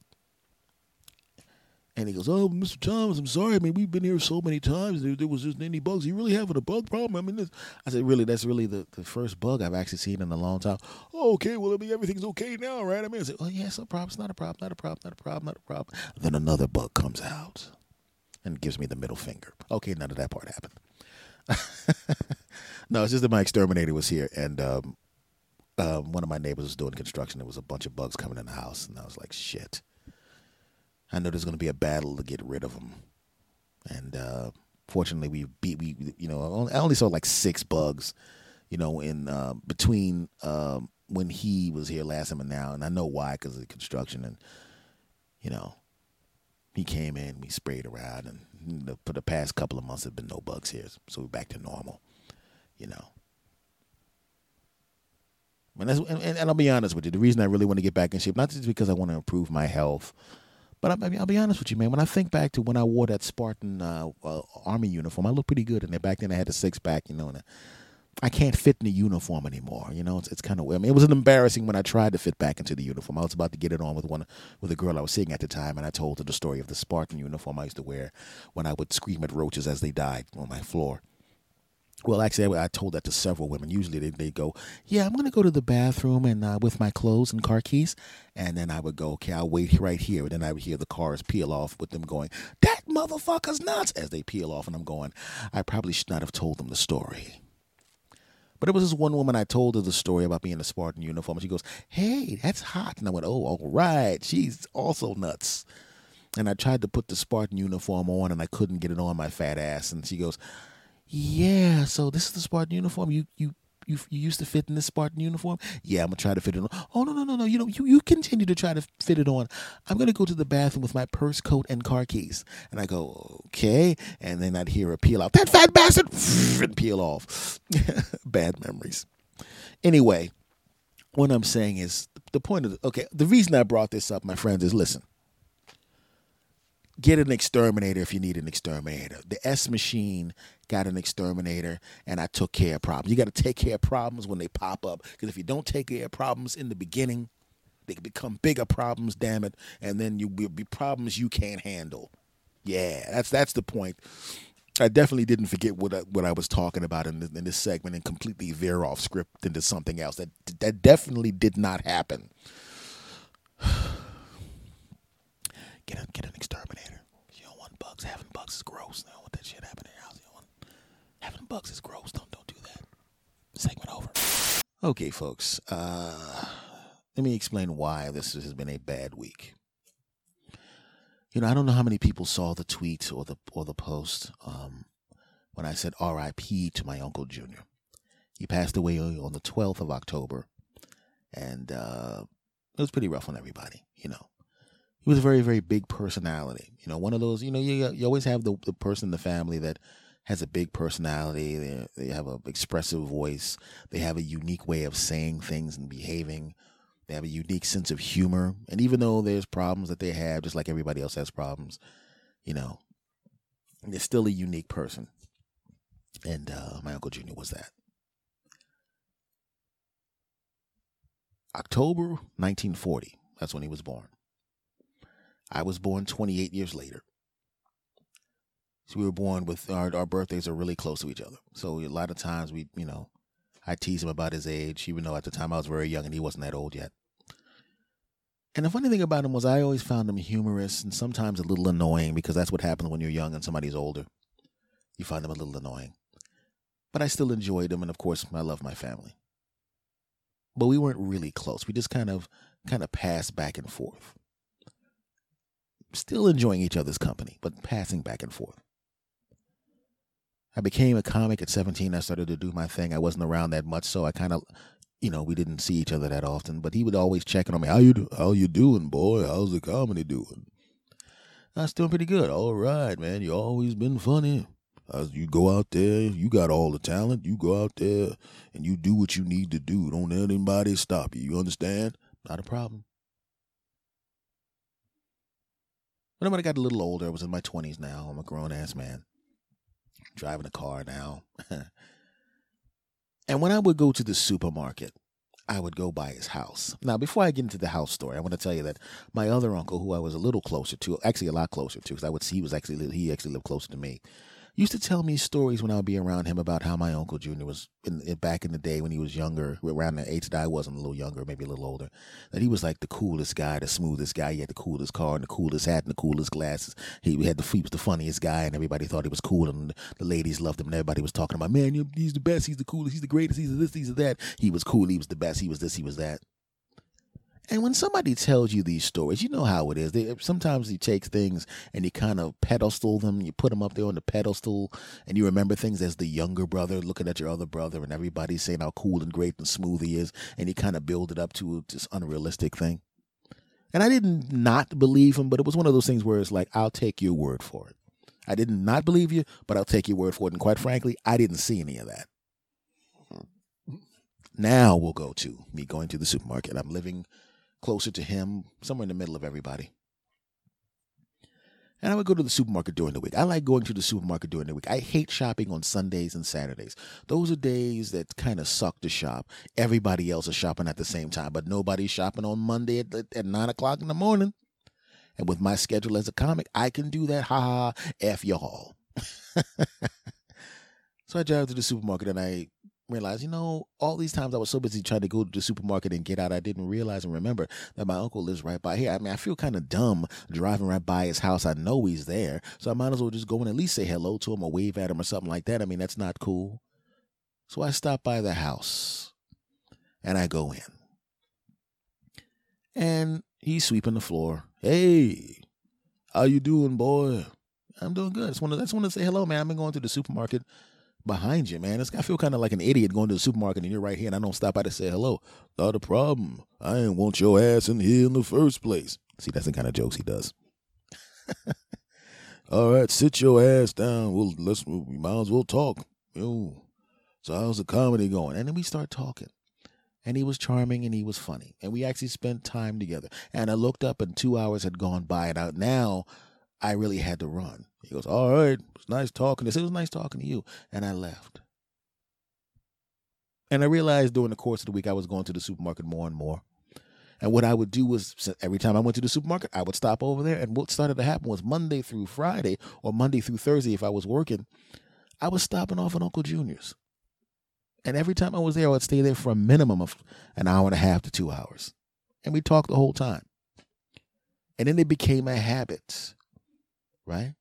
And he goes, "Oh, Mr. Thomas, I'm sorry. I mean, we've been here so many times. There, there was just any bugs. You really having a bug problem? I mean, this. I said, really, that's really the, the first bug I've actually seen in a long time. Oh, okay, well, I mean, everything's okay now, right? I mean, I said, oh, yeah, it's no problem. It's not a problem. Not a problem. Not a problem. Not a problem. Then another bug comes out and gives me the middle finger. Okay, none of that part happened. no, it's just that my exterminator was here, and um, um, one of my neighbors was doing construction. There was a bunch of bugs coming in the house, and I was like, shit. I know there's going to be a battle to get rid of them, and uh, fortunately, we beat we you know I only saw like six bugs, you know, in uh, between um, when he was here last time and now, and I know why because of the construction and you know he came in, we sprayed around, and for the past couple of months, there've been no bugs here, so we're back to normal. You know. And, and, and, I'll be honest with you, the reason I really want to get back in shape, not just because I want to improve my health, but I, will be honest with you, man. When I think back to when I wore that Spartan uh, uh, army uniform, I looked pretty good in there. Back then, I had a six pack, you know, and I can't fit in the uniform anymore. You know, it's, it's kind of. I mean, it was embarrassing when I tried to fit back into the uniform. I was about to get it on with one with a girl I was seeing at the time, and I told her the story of the Spartan uniform I used to wear when I would scream at roaches as they died on my floor. Well, actually, I told that to several women. Usually, they they go, "Yeah, I'm to go to the bathroom and uh, with my clothes and car keys," and then I would go, "Okay, I'll wait right here." And then I would hear the cars peel off with them going, "That motherfucker's nuts!" as they peel off, and I'm going, "I probably should not have told them the story." But it was this one woman I told her the story about being in a Spartan uniform. And she goes, Hey, that's hot. And I went, Oh, all right. She's also nuts. And I tried to put the Spartan uniform on and I couldn't get it on my fat ass. And she goes, Yeah, so this is the Spartan uniform. You you you, you used to fit in this Spartan uniform? Yeah, I'm gonna try to fit it on. Oh no no no no! You know you you continue to try to fit it on. I'm gonna go to the bathroom with my purse, coat, and car keys. And I go okay, and then I'd hear a peel out. That fat bastard, and peel off. Bad memories. Anyway, what I'm saying is the point of the, okay. The reason I brought this up, my friends, is listen get an exterminator if you need an exterminator. The S machine got an exterminator, and I took care of problems. You got to take care of problems when they pop up, because if you don't take care of problems in the beginning, they become bigger problems. Damn it, and then you will be problems you can't handle. Yeah, that's that's the point. I definitely didn't forget what I, what I was talking about in, in this segment and completely veer off script into something else. That that definitely did not happen. Get a, get an exterminator. You don't want bugs. Having bugs is gross. I don't want that shit happening in your house. You want having bugs is gross. Don't don't do that. Segment over. Okay, folks. Uh, let me explain why this has been a bad week. You know, I don't know how many people saw the tweet or the or the post um, when I said R.I.P. to my uncle Junior. He passed away on the 12th of October, and uh, it was pretty rough on everybody. You know, he was a very very big personality. You know, one of those. You know, you you always have the the person in the family that has a big personality. They they have an expressive voice. They have a unique way of saying things and behaving. They have a unique sense of humor. And even though there's problems that they have, just like everybody else has problems, you know, they're still a unique person. And uh, my uncle Junior was that. October 1940. That's when he was born. I was born 28 years later. So we were born with our our birthdays are really close to each other. So a lot of times we, you know, I tease him about his age, even though at the time I was very young and he wasn't that old yet. And the funny thing about him was I always found him humorous and sometimes a little annoying because that's what happens when you're young and somebody's older. You find them a little annoying. But I still enjoyed him and of course I love my family. But we weren't really close. We just kind of kind of passed back and forth still enjoying each other's company, but passing back and forth. I became a comic at 17. I started to do my thing. I wasn't around that much, so I kind of, you know, we didn't see each other that often. But he would always check in on me. How you do? How you doing, boy? How's the comedy doing? I was doing pretty good. All right, man. You always been funny. As you go out there, you got all the talent. You go out there and you do what you need to do. Don't let anybody stop you. You understand? Not a problem. When I got a little older, I was in my 20s now. I'm a grown ass man, driving a car now. and when I would go to the supermarket, I would go by his house. Now, before I get into the house story, I want to tell you that my other uncle, who I was a little closer to, actually a lot closer to, because I would see he was actually he actually lived closer to me used to tell me stories when I would be around him about how my uncle Junior was in, in, back in the day when he was younger, around the age that I was, and a little younger, maybe a little older. That he was like the coolest guy, the smoothest guy. He had the coolest car and the coolest hat and the coolest glasses. He had the he was the funniest guy, and everybody thought he was cool, and the ladies loved him, and everybody was talking about, man, he's the best, he's the coolest, he's the greatest, he's this, he's that. He was cool, he was the best, he was this, he was that. And when somebody tells you these stories, you know how it is. They, sometimes you take things and you kind of pedestal them. You put them up there on the pedestal, and you remember things as the younger brother looking at your other brother, and everybody's saying how cool and great and smooth he is, and you kind of build it up to this unrealistic thing. And I didn't not believe him, but it was one of those things where it's like, I'll take your word for it. I did not believe you, but I'll take your word for it. And quite frankly, I didn't see any of that. Mm-hmm. Now we'll go to me going to the supermarket. I'm living closer to him, somewhere in the middle of everybody. And I would go to the supermarket during the week. I like going to the supermarket during the week. I hate shopping on Sundays and Saturdays. Those are days that kind of suck to shop. Everybody else is shopping at the same time, but nobody's shopping on Monday at, at 9 o'clock in the morning. And with my schedule as a comic, I can do that. Ha ha, F y'all. so I drive to the supermarket and I realize, you know, all these times I was so busy trying to go to the supermarket and get out, I didn't realize and remember that my uncle lives right by here. I mean, I feel kind of dumb driving right by his house. I know he's there, so I might as well just go and at least say hello to him or wave at him or something like that. I mean, that's not cool. So I stop by the house and I go in. And he's sweeping the floor. Hey, how you doing, boy? I'm doing good. I just want to, just want to say hello, man. I've been going to the supermarket behind you, man. It's, I feel kind of like an idiot going to the supermarket and you're right here and I don't stop by to say hello. Not a problem. I didn't want your ass in here in the first place. See, that's the kind of jokes he does. All right, sit your ass down. We'll let's we might as well talk. Yo. So how's the comedy going? And then we start talking. And he was charming and he was funny. And we actually spent time together. And I looked up and two hours had gone by. And I, now I really had to run. He goes, All right, it's nice talking. I said, It was nice talking to you. And I left. And I realized during the course of the week, I was going to the supermarket more and more. And what I would do was every time I went to the supermarket, I would stop over there. And what started to happen was Monday through Friday or Monday through Thursday, if I was working, I was stopping off at Uncle Junior's. And every time I was there, I would stay there for a minimum of an hour and a half to two hours. And we talked the whole time. And then it became a habit, right?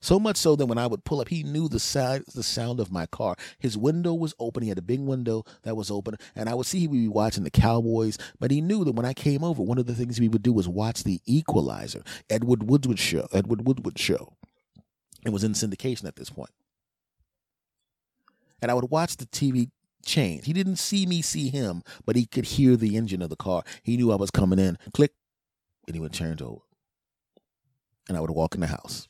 So much so that when I would pull up, he knew the sound, the sound of my car. His window was open. He had a big window that was open, and I would see he would be watching the Cowboys. But he knew that when I came over, one of the things we would do was watch The Equalizer, Edward Woodward show. Edward Woodward show. It was in syndication at this point, and I would watch the TV change. He didn't see me see him, but he could hear the engine of the car. He knew I was coming in. Click, and he would turn over, and I would walk in the house.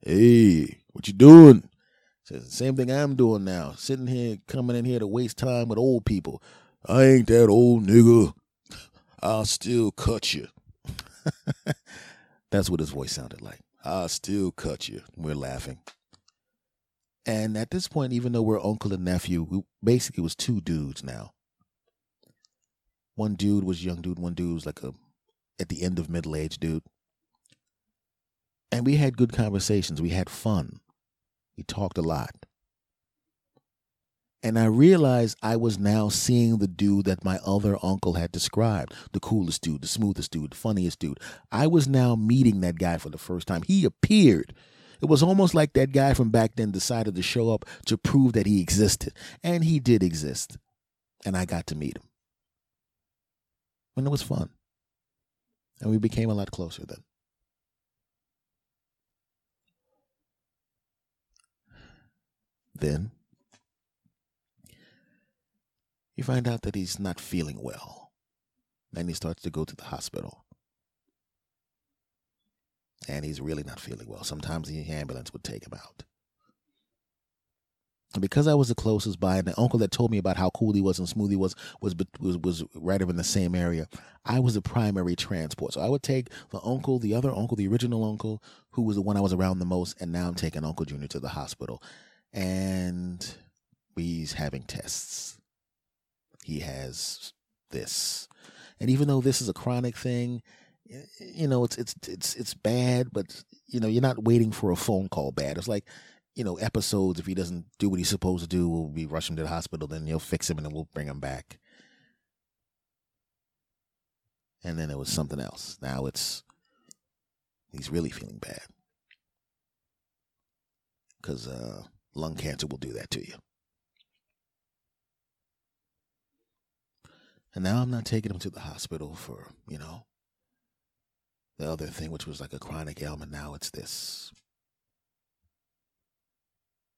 Hey, what you doing? Says same thing I'm doing now. Sitting here, coming in here to waste time with old people. I ain't that old nigga. I'll still cut you. That's what his voice sounded like. I'll still cut you. We're laughing. And at this point, even though we're uncle and nephew, we basically was two dudes now. One dude was young dude, one dude was like a at the end of middle age dude. And we had good conversations. We had fun. We talked a lot. And I realized I was now seeing the dude that my other uncle had described the coolest dude, the smoothest dude, the funniest dude. I was now meeting that guy for the first time. He appeared. It was almost like that guy from back then decided to show up to prove that he existed. And he did exist. And I got to meet him. And it was fun. And we became a lot closer then. Then you find out that he's not feeling well. Then he starts to go to the hospital. And he's really not feeling well. Sometimes the ambulance would take him out. And because I was the closest by, and the uncle that told me about how cool he was and smooth he was was was was right over in the same area, I was the primary transport. So I would take the uncle, the other uncle, the original uncle, who was the one I was around the most, and now I'm taking Uncle Junior to the hospital and he's having tests. He has this. And even though this is a chronic thing, you know, it's it's it's it's bad, but you know, you're not waiting for a phone call bad. It's like, you know, episodes if he doesn't do what he's supposed to do, we'll be rushing to the hospital, then you'll fix him and then we'll bring him back. And then it was something else. Now it's he's really feeling bad. Cause uh lung cancer will do that to you. And now I'm not taking him to the hospital for, you know, the other thing, which was like a chronic ailment. Now it's this.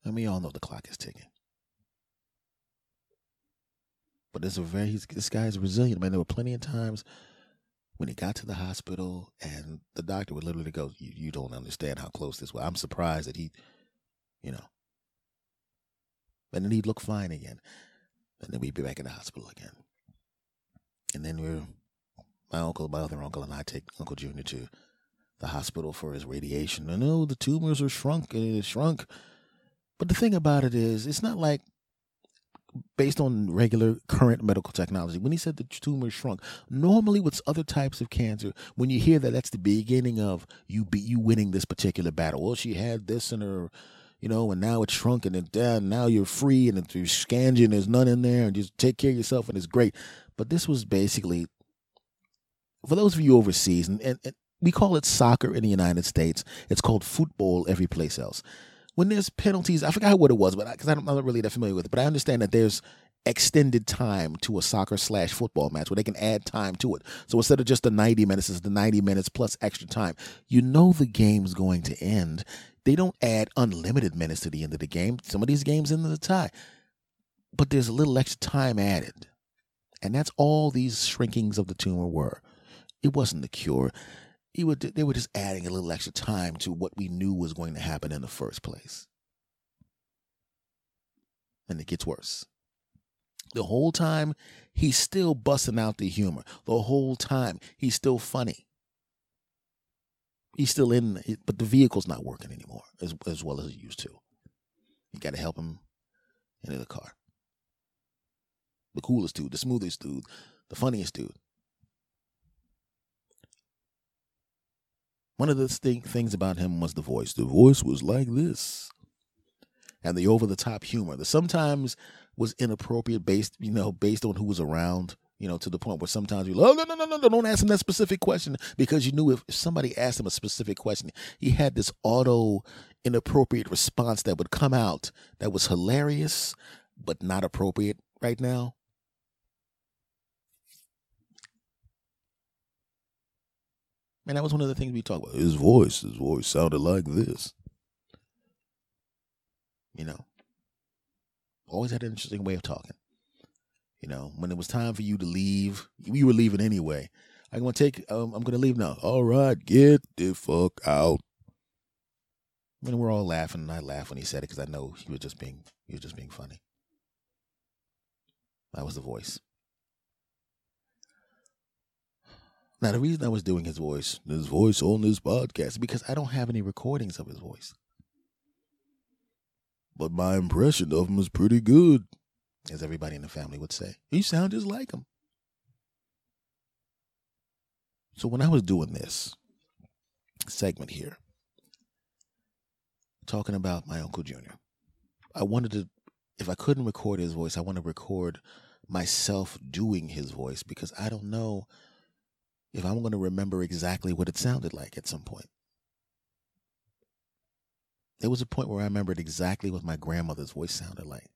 And we all know the clock is ticking. But a very this guy is resilient. Man, there were plenty of times when he got to the hospital and the doctor would literally go, "You, you don't understand how close this was." I'm surprised that he, you know, and then he'd look fine again, and then we'd be back in the hospital again. And then we're my uncle, my other uncle, and I take Uncle Junior to the hospital for his radiation. And oh, the tumors are shrunk and it shrunk. But the thing about it is, it's not like based on regular current medical technology. When he said the tumor shrunk, normally with other types of cancer, when you hear that, that's the beginning of you be you winning this particular battle. Well, she had this in her, you know, and now it's shrunk and it's down. Now you're free and you're scanned and there's none in there, and just take care of yourself and it's great. But this was basically for those of you overseas, and, and, and we call it soccer in the United States. It's called football every place else when there's penalties, I forgot what it was, but because I'm not really that familiar with it, but I understand that there's extended time to a soccer slash football match where they can add time to it. So instead of just the 90 minutes, it's the 90 minutes plus extra time. You know the game's going to end. They don't add unlimited minutes to the end of the game. Some of these games end in the tie, but there's a little extra time added. And that's all these shrinkings of the tumor were. It wasn't the cure would they were just adding a little extra time to what we knew was going to happen in the first place. And it gets worse. The whole time he's still busting out the humor. The whole time he's still funny. He's still in, but the vehicle's not working anymore as as well as it used to. You got to help him into the car. The coolest dude, the smoothest dude, the funniest dude. One of the thing, things about him was the voice. The voice was like this. And the over the top humor that sometimes was inappropriate based, you know, based on who was around, you know, to the point where sometimes you, oh, no, no, no, no, don't ask him that specific question because you knew if somebody asked him a specific question, he had this auto inappropriate response that would come out that was hilarious, but not appropriate right now. Man, that was one of the things we talked about. His voice, his voice sounded like this. You know, always had an interesting way of talking. You know, when it was time for you to leave, we were leaving anyway. I'm gonna take. Um, I'm gonna leave now. All right, get the fuck out. And we're all laughing, and I laughed when he said it because I know he was just being he was just being funny. That was the voice. Now, the reason I was doing his voice, his voice on this podcast, because I don't have any recordings of his voice. But my impression of him is pretty good, as everybody in the family would say. He sounds just like him. So when I was doing this segment here, talking about my Uncle Junior, I wanted to, if I couldn't record his voice, I want to record myself doing his voice because I don't know if I'm going to remember exactly what it sounded like at some point. There was a point where I remembered exactly what my grandmother's voice sounded like,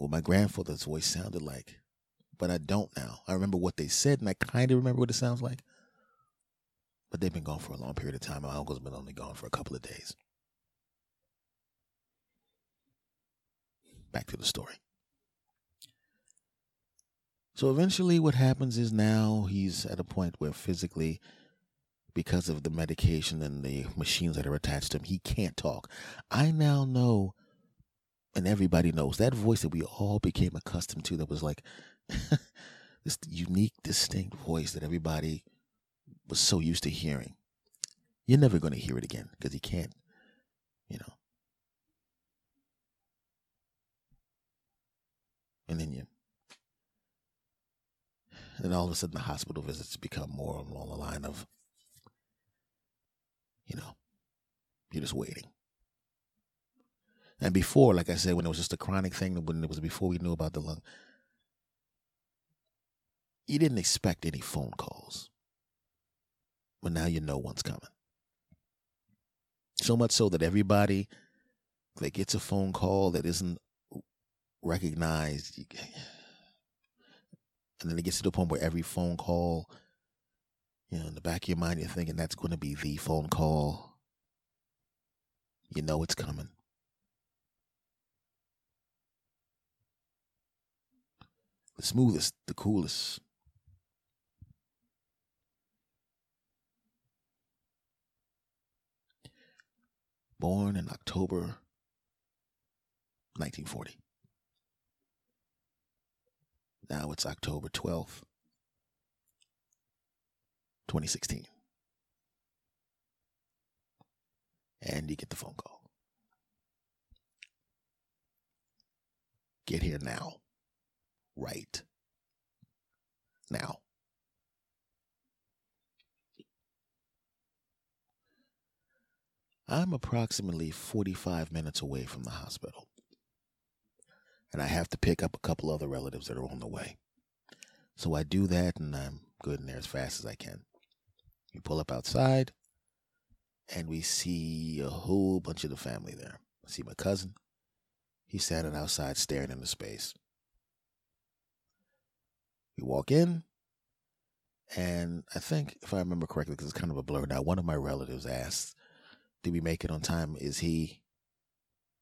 what my grandfather's voice sounded like, but I don't now. I remember what they said, and I kind of remember what it sounds like, but they've been gone for a long period of time. My uncle's been only gone for a couple of days. Back to the story. So eventually, what happens is now he's at a point where physically, because of the medication and the machines that are attached to him, he can't talk. I now know, and everybody knows, that voice that we all became accustomed to that was like this unique, distinct voice that everybody was so used to hearing. You're never going to hear it again because he can't, you know. And then you and all of a sudden the hospital visits become more along the line of, you know, you're just waiting. And before, like I said, when it was just a chronic thing, when it was before we knew about the lung, you didn't expect any phone calls. But now you know one's coming. So much so that everybody that gets a phone call that isn't recognized, And then it gets to the point where every phone call, you know, in the back of your mind, you're thinking that's going to be the phone call. You know it's coming. The smoothest, the coolest. Born in October 1940. Now it's October 12th, 2016. And you get the phone call. Get here now. Right now. I'm approximately 45 minutes away from the hospital and I have to pick up a couple other relatives that are on the way. So I do that and I'm good in there as fast as I can. We pull up outside and we see a whole bunch of the family there. I see my cousin. He's standing outside staring into space. We walk in, and I think, if I remember correctly, because it's kind of a blur now, one of my relatives asked, Did we make it on time? Is he?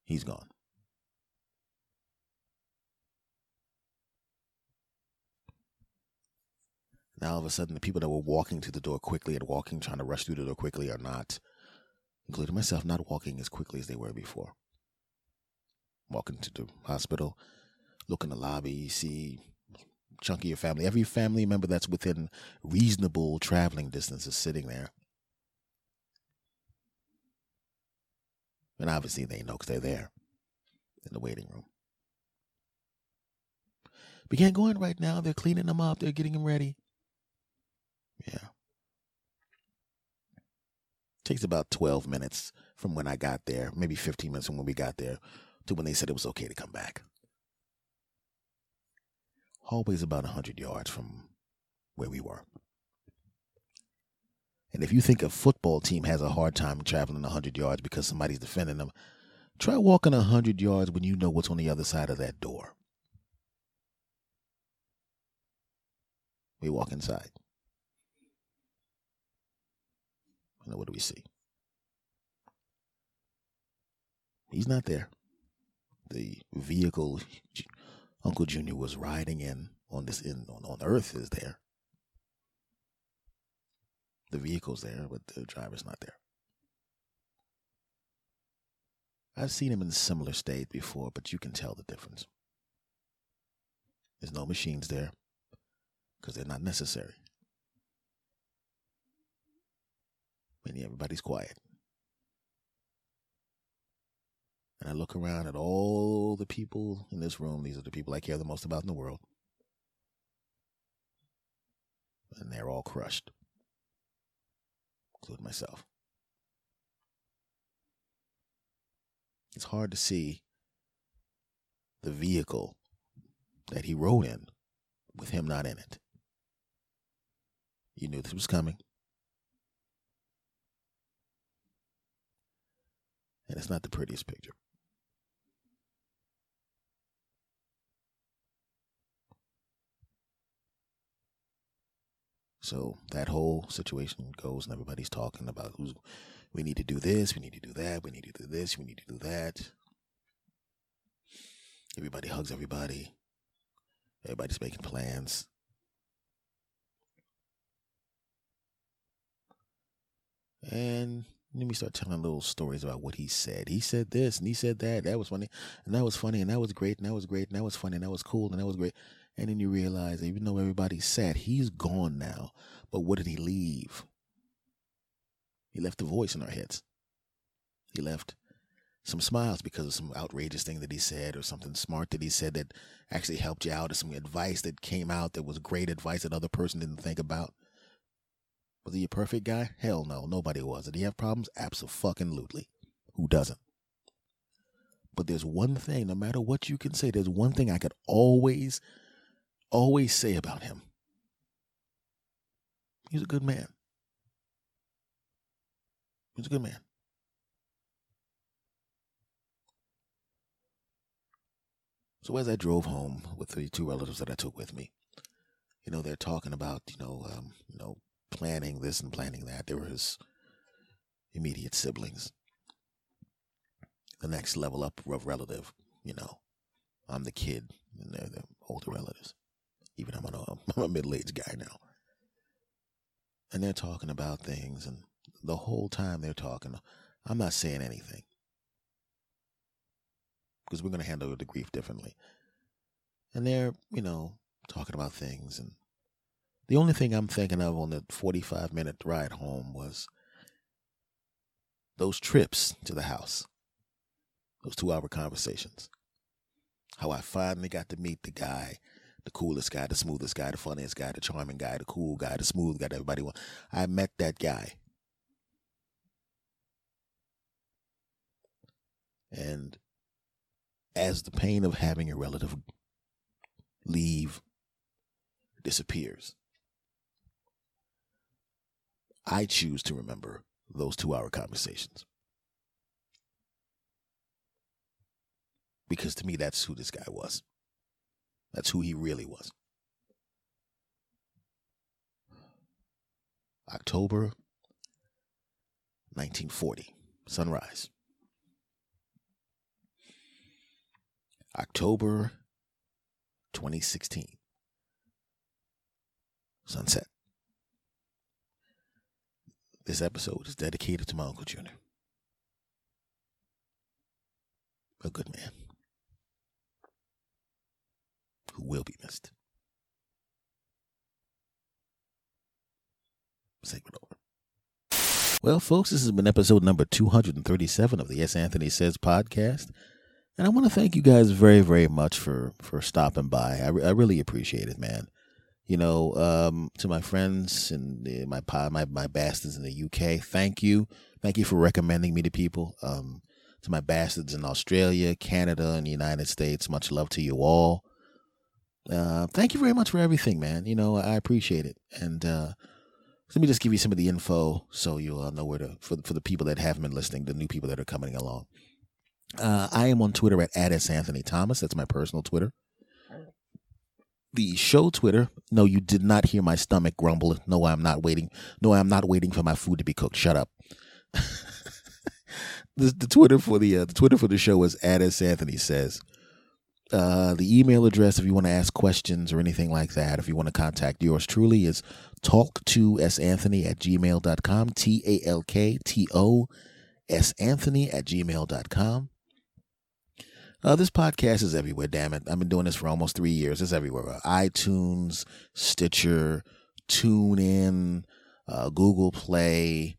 He's gone. Now all of a sudden, the people that were walking to the door quickly and walking, trying to rush through the door quickly, are not, including myself, not walking as quickly as they were before. Walking to the hospital, look in the lobby, you see chunk of your family. Every family member that's within reasonable traveling distance is sitting there. And obviously they know because they're there in the waiting room. Began going right now. They're cleaning them up. They're getting them ready. Yeah. Takes about 12 minutes from when I got there, maybe 15 minutes from when we got there to when they said it was okay to come back. Hallway's about 100 yards from where we were. And if you think a football team has a hard time traveling 100 yards because somebody's defending them, try walking 100 yards when you know what's on the other side of that door. We walk inside. what do we see? He's not there. The vehicle Uncle Junior was riding in on this in on, on Earth is there. The vehicle's there, but the driver's not there. I've seen him in a similar state before, but you can tell the difference. There's no machines there because they're not necessary. and everybody's quiet. And I look around at all the people in this room. These are the people I care the most about in the world. And they're all crushed, including myself. It's hard to see the vehicle that he rode in with him not in it. You knew this was coming. And it's not the prettiest picture. So that whole situation goes, and everybody's talking about who's we need to do this, we need to do that, we need to do this, we need to do that. Everybody hugs everybody. Everybody's making plans. And let me start telling little stories about what he said. He said this and he said that. That was funny. And that was funny. And that was great. And that was great. And that was funny. And that was cool. And that was great. And then you realize, even though everybody's sad, he's gone now. But what did he leave? He left a voice in our heads. He left some smiles because of some outrageous thing that he said or something smart that he said that actually helped you out or some advice that came out that was great advice that other person didn't think about. Was he a perfect guy? Hell no, nobody was. Did he have problems? Absolutely. Who doesn't? But there's one thing, no matter what you can say, there's one thing I could always, always say about him. He's a good man. He's a good man. So as I drove home with the two relatives that I took with me, you know, they're talking about, you know, um, you know, planning this and planning that. They were his immediate siblings. The next level up of relative, you know. I'm the kid, and they're the older relatives. Even I'm a, I'm a middle aged guy now. And they're talking about things, and the whole time they're talking, I'm not saying anything because we're going to handle the grief differently. And they're, you know, talking about things. And the only thing I'm thinking of on the 45 minute ride home was those trips to the house, those two hour conversations. How I finally got to meet the guy, the coolest guy, the smoothest guy, the funniest guy, the charming guy, the cool guy, the smooth guy that everybody wants. I met that guy. And as the pain of having a relative leave disappears, I choose to remember those two hour conversations. Because to me, that's who this guy was. That's who he really was. October 1940, sunrise. October 2016. Sunset. This episode is dedicated to my Uncle Junior. A good man who will be missed. Segment over. Well, folks, this has been episode number 237 of the S. Anthony Says podcast. And I want to thank you guys very, very much for for stopping by. I, re- I really appreciate it, man. You know, um, to my friends and my my my bastards in the UK, thank you, thank you for recommending me to people. Um, to my bastards in Australia, Canada, and the United States, much love to you all. Uh, thank you very much for everything, man. You know, I appreciate it. And uh, let me just give you some of the info so you all know where to for for the people that haven't been listening, the new people that are coming along. Uh, I am on Twitter at Addis Anthony Thomas. That's my personal Twitter. The show Twitter. No, you did not hear my stomach grumble. No, I'm not waiting. No, I'm not waiting for my food to be cooked. Shut up. the, the Twitter for the uh, the Twitter for the show is at S Anthony says. Uh, the email address, if you want to ask questions or anything like that, if you want to contact yours truly, is talk to s anthony at gmail.com. T A L K T O S Anthony at gmail.com. Uh, this podcast is everywhere, damn it. I've been doing this for almost three years. It's everywhere. ITunes, Stitcher, TuneIn, uh, Google Play.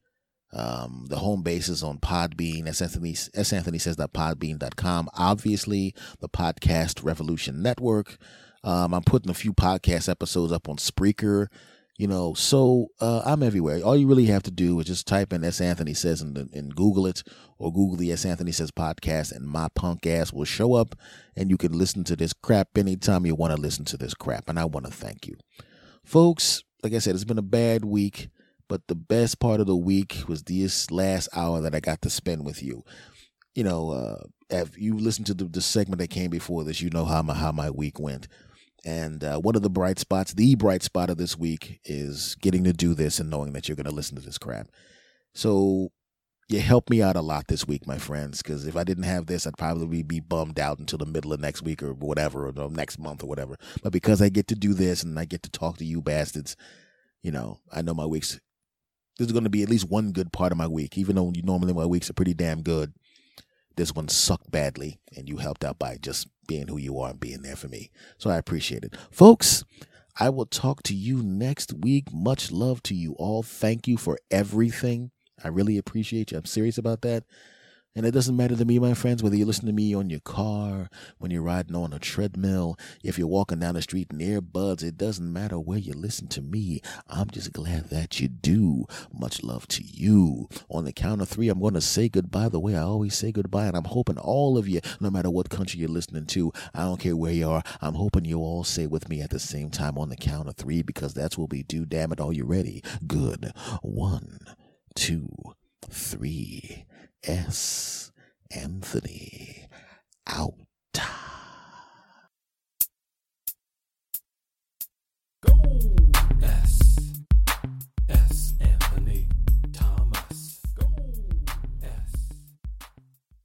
Um, the home base is on Podbean. S. Anthony, S. Anthony says that podbean.com. Obviously, the Podcast Revolution Network. Um, I'm putting a few podcast episodes up on Spreaker you know, so uh, I'm everywhere. All you really have to do is just type in S. Anthony Says and, and Google it or Google the S. Anthony Says podcast, and my punk ass will show up and you can listen to this crap anytime you want to listen to this crap. And I want to thank you. Folks, like I said, it's been a bad week, but the best part of the week was this last hour that I got to spend with you. You know, uh, if you listened to the, the segment that came before this, you know how my, how my week went. And uh, one of the bright spots, the bright spot of this week, is getting to do this and knowing that you're going to listen to this crap. So you helped me out a lot this week, my friends, because if I didn't have this, I'd probably be bummed out until the middle of next week or whatever, or next month or whatever. But because I get to do this and I get to talk to you bastards, you know, I know my weeks. This is going to be at least one good part of my week, even though normally my weeks are pretty damn good. This one sucked badly, and you helped out by just being who you are and being there for me. So I appreciate it. Folks, I will talk to you next week. Much love to you all. Thank you for everything. I really appreciate you. I'm serious about that. And it doesn't matter to me, my friends, whether you listen to me on your car, when you're riding on a treadmill, if you're walking down the street in earbuds, it doesn't matter where you listen to me. I'm just glad that you do. Much love to you. On the count of three, I'm going to say goodbye the way I always say goodbye. And I'm hoping all of you, no matter what country you're listening to, I don't care where you are, I'm hoping you all say with me at the same time on the count of three because that's what we do. Damn it. Are you ready? Good. One, two, three. S. Anthony out. Go.